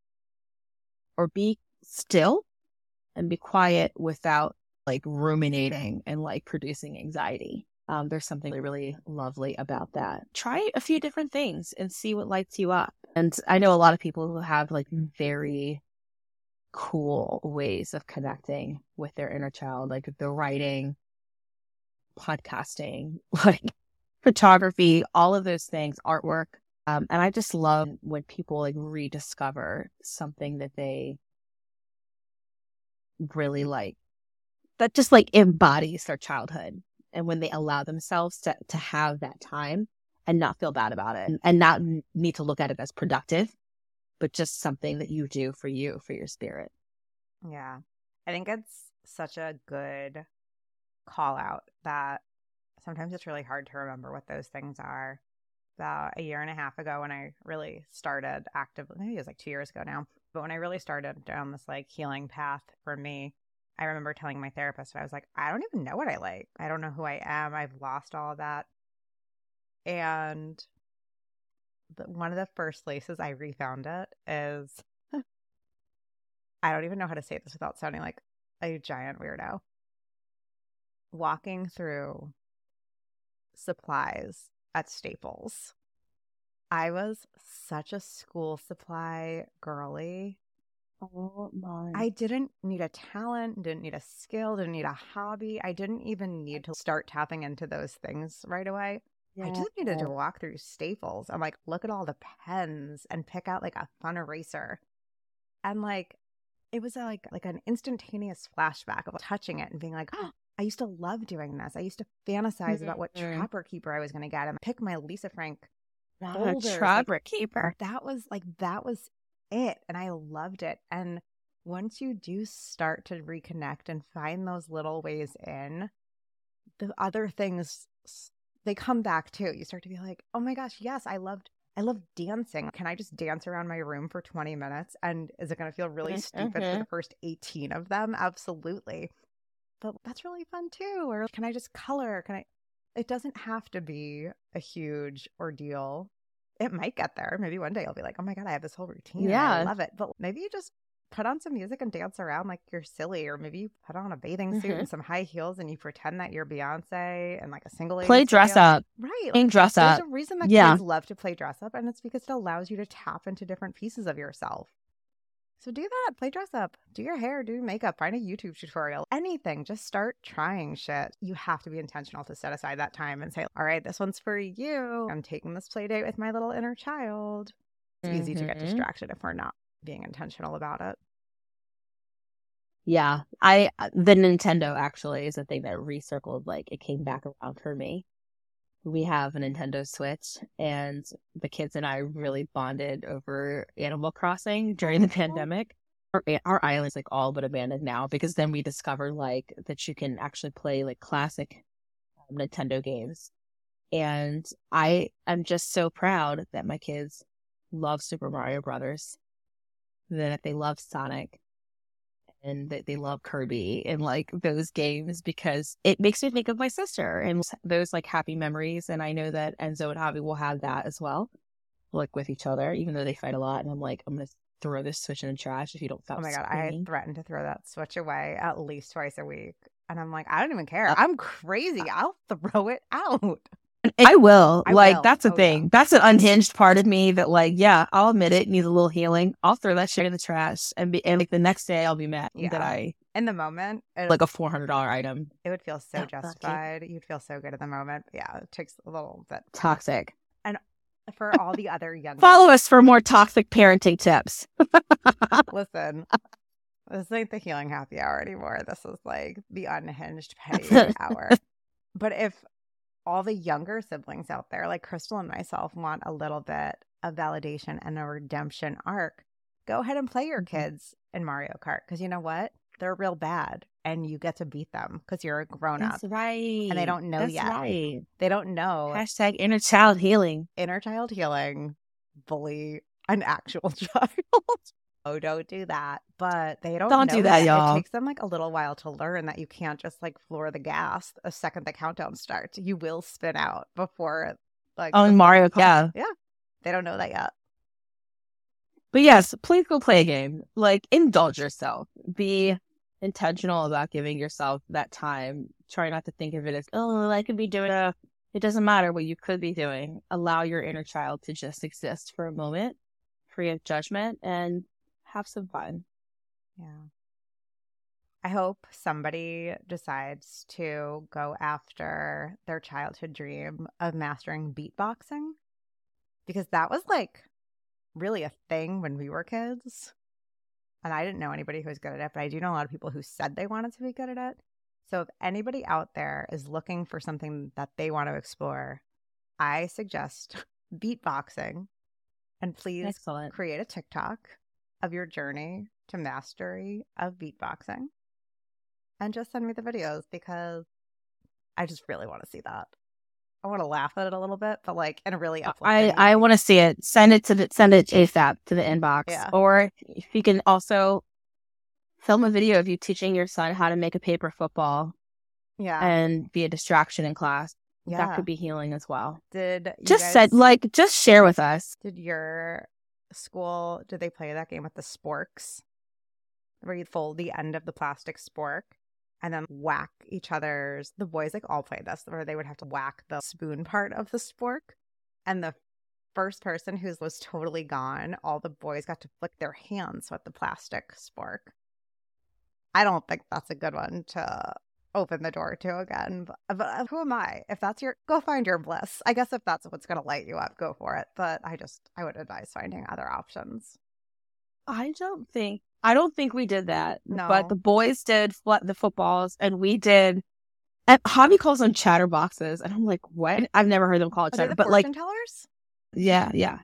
or be still and be quiet without like ruminating and like producing anxiety. Um, there's something really lovely about that. Try a few different things and see what lights you up. And I know a lot of people who have like very cool ways of connecting with their inner child, like the writing, podcasting, [LAUGHS] like photography, all of those things, artwork. Um, and I just love when people like rediscover something that they really like, that just like embodies their childhood. And when they allow themselves to, to have that time and not feel bad about it and, not need to look at it as productive, but just something that you do for you, for your spirit. Yeah. I think it's such a good call out that sometimes it's really hard to remember what those things are. About a year and a half ago, when I really started actively, maybe it was like two years ago now, but when I really started down this like healing path for me, I remember telling my therapist, I was like, I don't even know what I like. I don't know who I am. I've lost all of that. And one of the first places I refound it is [LAUGHS] I don't even know how to say this without sounding like a giant weirdo. Walking through supplies at Staples. I was such a school supply girly. Oh my. I didn't need a talent, didn't need a skill, didn't need a hobby. I didn't even need to start tapping into those things right away. Yeah. I just needed to walk through Staples I'm like look at all the pens and pick out like a fun eraser. And like it was a, like like an instantaneous flashback of touching it and being like, oh, [GASPS] I used to love doing this. I used to fantasize mm-hmm. about what trapper keeper I was going to get and pick my Lisa Frank folders. Trapper keeper. That was like that was it, and I loved it. And once you do start to reconnect and find those little ways in, the other things they come back too. You start to be like, oh my gosh, yes, I loved I love dancing. Can I just dance around my room for 20 minutes? And is it going to feel really mm-hmm. [LAUGHS] stupid for mm-hmm. the first 18 of them? Absolutely. But that's really fun too. Or can I just color? Can I? It doesn't have to be a huge ordeal. It might get there. Maybe one day I'll be like, oh my God, I have this whole routine. Yeah. I love it. But maybe you just put on some music and dance around like you're silly, or maybe you put on a bathing suit mm-hmm. and some high heels and you pretend that you're Beyonce and like a single play dress up, right? Like, dress up. There's a reason that yeah. kids love to play dress up, and it's because it allows you to tap into different pieces of yourself. So do that. Play dress up. Do your hair, do makeup, find a YouTube tutorial, anything. Just start trying shit. You have to be intentional to set aside that time and say, all right, this one's for you. I'm taking this play date with my little inner child. It's mm-hmm. easy to get mm-hmm. distracted if we're not being intentional about it. Yeah, I uh, the Nintendo actually is the thing that recircled. Like it came back around for me. We have a Nintendo Switch, and the kids and I really bonded over Animal Crossing during the pandemic. Our, our island's like all but abandoned now because then we discovered like that you can actually play like classic um, Nintendo games, and I am just so proud that my kids love Super Mario Brothers, that they love Sonic, and that they love Kirby and like those games because it makes me think of my sister and those like happy memories. And I know that Enzo and Javi will have that as well, like with each other, even though they fight a lot. And I'm like, I'm going to throw this switch in the trash if you don't stop. Oh my God. Screaming. I threaten to throw that switch away at least twice a week. And I'm like, I don't even care. Uh, I'm crazy. I'll throw it out. I will. I like will. that's a oh, thing. Yeah. That's an unhinged part of me that like, yeah, I'll admit it needs a little healing. I'll throw that shit in the trash and be and like the next day I'll be mad yeah. that I in the moment it, like a four hundred dollar item. It would feel so oh, justified. You'd feel so good in the moment. Yeah, it takes a little bit toxic. And for all the other [LAUGHS] young follow us for more toxic parenting tips. [LAUGHS] Listen, this ain't the healing happy hour anymore. This is like the unhinged petty [LAUGHS] hour. But if all the younger siblings out there, like Crystal and myself, want a little bit of validation and a redemption arc, go ahead and play your mm-hmm. kids in Mario Kart because you know what? They're real bad and you get to beat them because you're a grown up. That's right. And they don't know That's yet. Right. They don't know. Hashtag inner child healing. Inner child healing. Bully an actual [LAUGHS] child oh, don't do that. But they don't. Don't do that, y'all. It takes them like a little while to learn that you can't just like floor the gas a second the countdown starts. You will spin out before like. Oh, Mario, yeah, yeah. They don't know that yet. But yes, please go play a game. Like indulge yourself. Be intentional about giving yourself that time. Try not to think of it as, oh, I could be doing a, it doesn't matter what you could be doing. Allow your inner child to just exist for a moment, free of judgment, and have some fun. Yeah. I hope somebody decides to go after their childhood dream of mastering beatboxing because that was like really a thing when we were kids. And I didn't know anybody who was good at it, but I do know a lot of people who said they wanted to be good at it. So if anybody out there is looking for something that they want to explore, I suggest [LAUGHS] beatboxing. And please Excellent. create a TikTok of your journey to mastery of beatboxing and just send me the videos because I just really want to see that. I want to laugh at it a little bit, but like in a really I uplifting I way. want to see it. Send it to the send it ASAP to the inbox. Yeah. Or if you can also film a video of you teaching your son how to make a paper football yeah, and be a distraction in class. yeah. That could be healing as well. Did Just guys, said like just share with us. Did your school? Did they play that game with the sporks, where you fold the end of the plastic spork and then whack each other's? The boys like all played this, where they would have to whack the spoon part of the spork, and the first person whose was totally gone, all the boys got to flick their hands with the plastic spork. I don't think that's a good one to open the door to again. But, but who am I? If that's your, go find your bliss. I guess if that's what's going to light you up, go for it. But I just, I would advise finding other options. I don't think I don't think we did that. No. But the boys did fl- the footballs and we did and Javi calls them chatterboxes. And I'm like, what? I've never heard them call it Are chatter. the But like tellers? Yeah, yeah.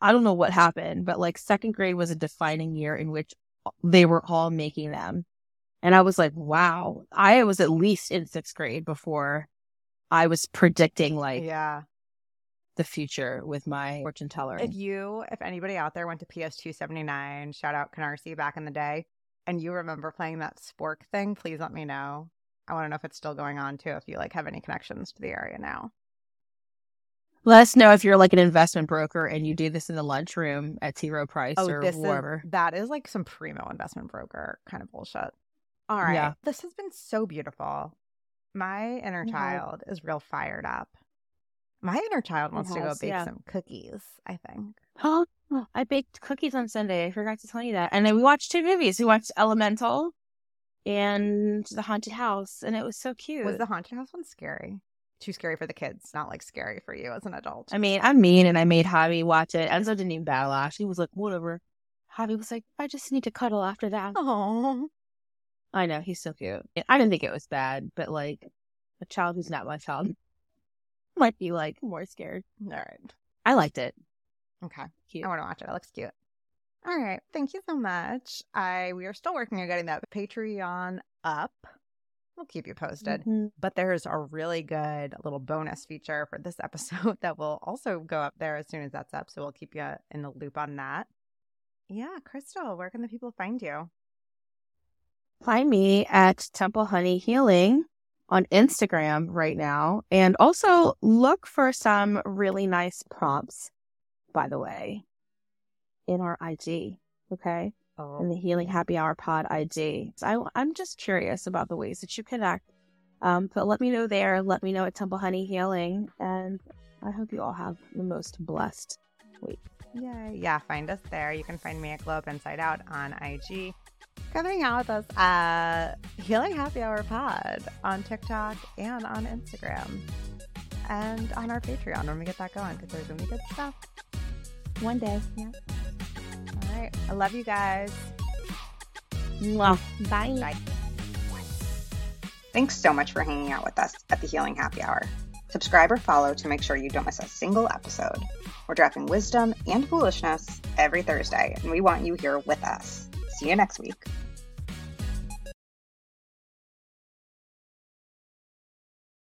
I don't know what happened, but like second grade was a defining year in which they were all making them. And I was like, wow. I was at least in sixth grade before I was predicting like yeah. the future with my fortune teller. If you, if anybody out there went to PS two seventy nine, shout out Canarsie back in the day, and you remember playing that spork thing, please let me know. I want to know if it's still going on too. If you like have any connections to the area now. Let us know if you're like an investment broker and you do this in the lunchroom at T. Rowe Price oh, or Oh, this wherever. is that is like some primo investment broker kind of bullshit. All right, Yeah. this has been so beautiful. My inner Yeah. child is real fired up. My inner child wants to go bake yeah. some cookies. I think. [GASPS] Oh, I baked cookies on Sunday. I forgot to tell you that. And then we watched two movies. We watched Elemental and The Haunted House, and it was so cute. Was the haunted house one scary? Too scary for the kids, not like scary for you as an adult. I mean, I'm mean, and I made Javi watch it. Enzo didn't even battle ash. He was like, whatever. Javi was like, I just need to cuddle after that. Oh, I know, he's so cute. I didn't think it was bad, but like, a child who's not my child [LAUGHS] might be like more scared. all right. I liked it. Okay. Cute. I want to watch it. It looks cute. All right. Thank you so much. I we are still working on getting that Patreon up. We'll keep you posted. Mhm. But there's a really good little bonus feature for this [LAUGHS] episode that will also go up there as soon as that's up. So we'll keep you in the loop on that. Yeah, Crystal, where can the people find you? Find me at Temple Honey Healing on Instagram right now. And also look for some really nice prompts, by the way, in our IG. Okay. Oh, in the Healing Happy Hour Pod IG. So I, I'm just curious about the ways that you connect. Um, but let me know there. Let me know at Temple Honey Healing. And I hope you all have the most blessed week. Yay. Yeah, find us there. You can find me at Globe Inside Out on IG. Come hang out with us at Healing Happy Hour Pod on TikTok and on Instagram. And on our Patreon when we get that going because there's going to be good stuff. One day. Yeah. All right. I love you guys. Mwah. Bye. Bye. Thanks so much for hanging out with us at the Healing Happy Hour. Subscribe or follow to make sure you don't miss a single episode. We're dropping wisdom and foolishness every Thursday, and we want you here with us. See you next week.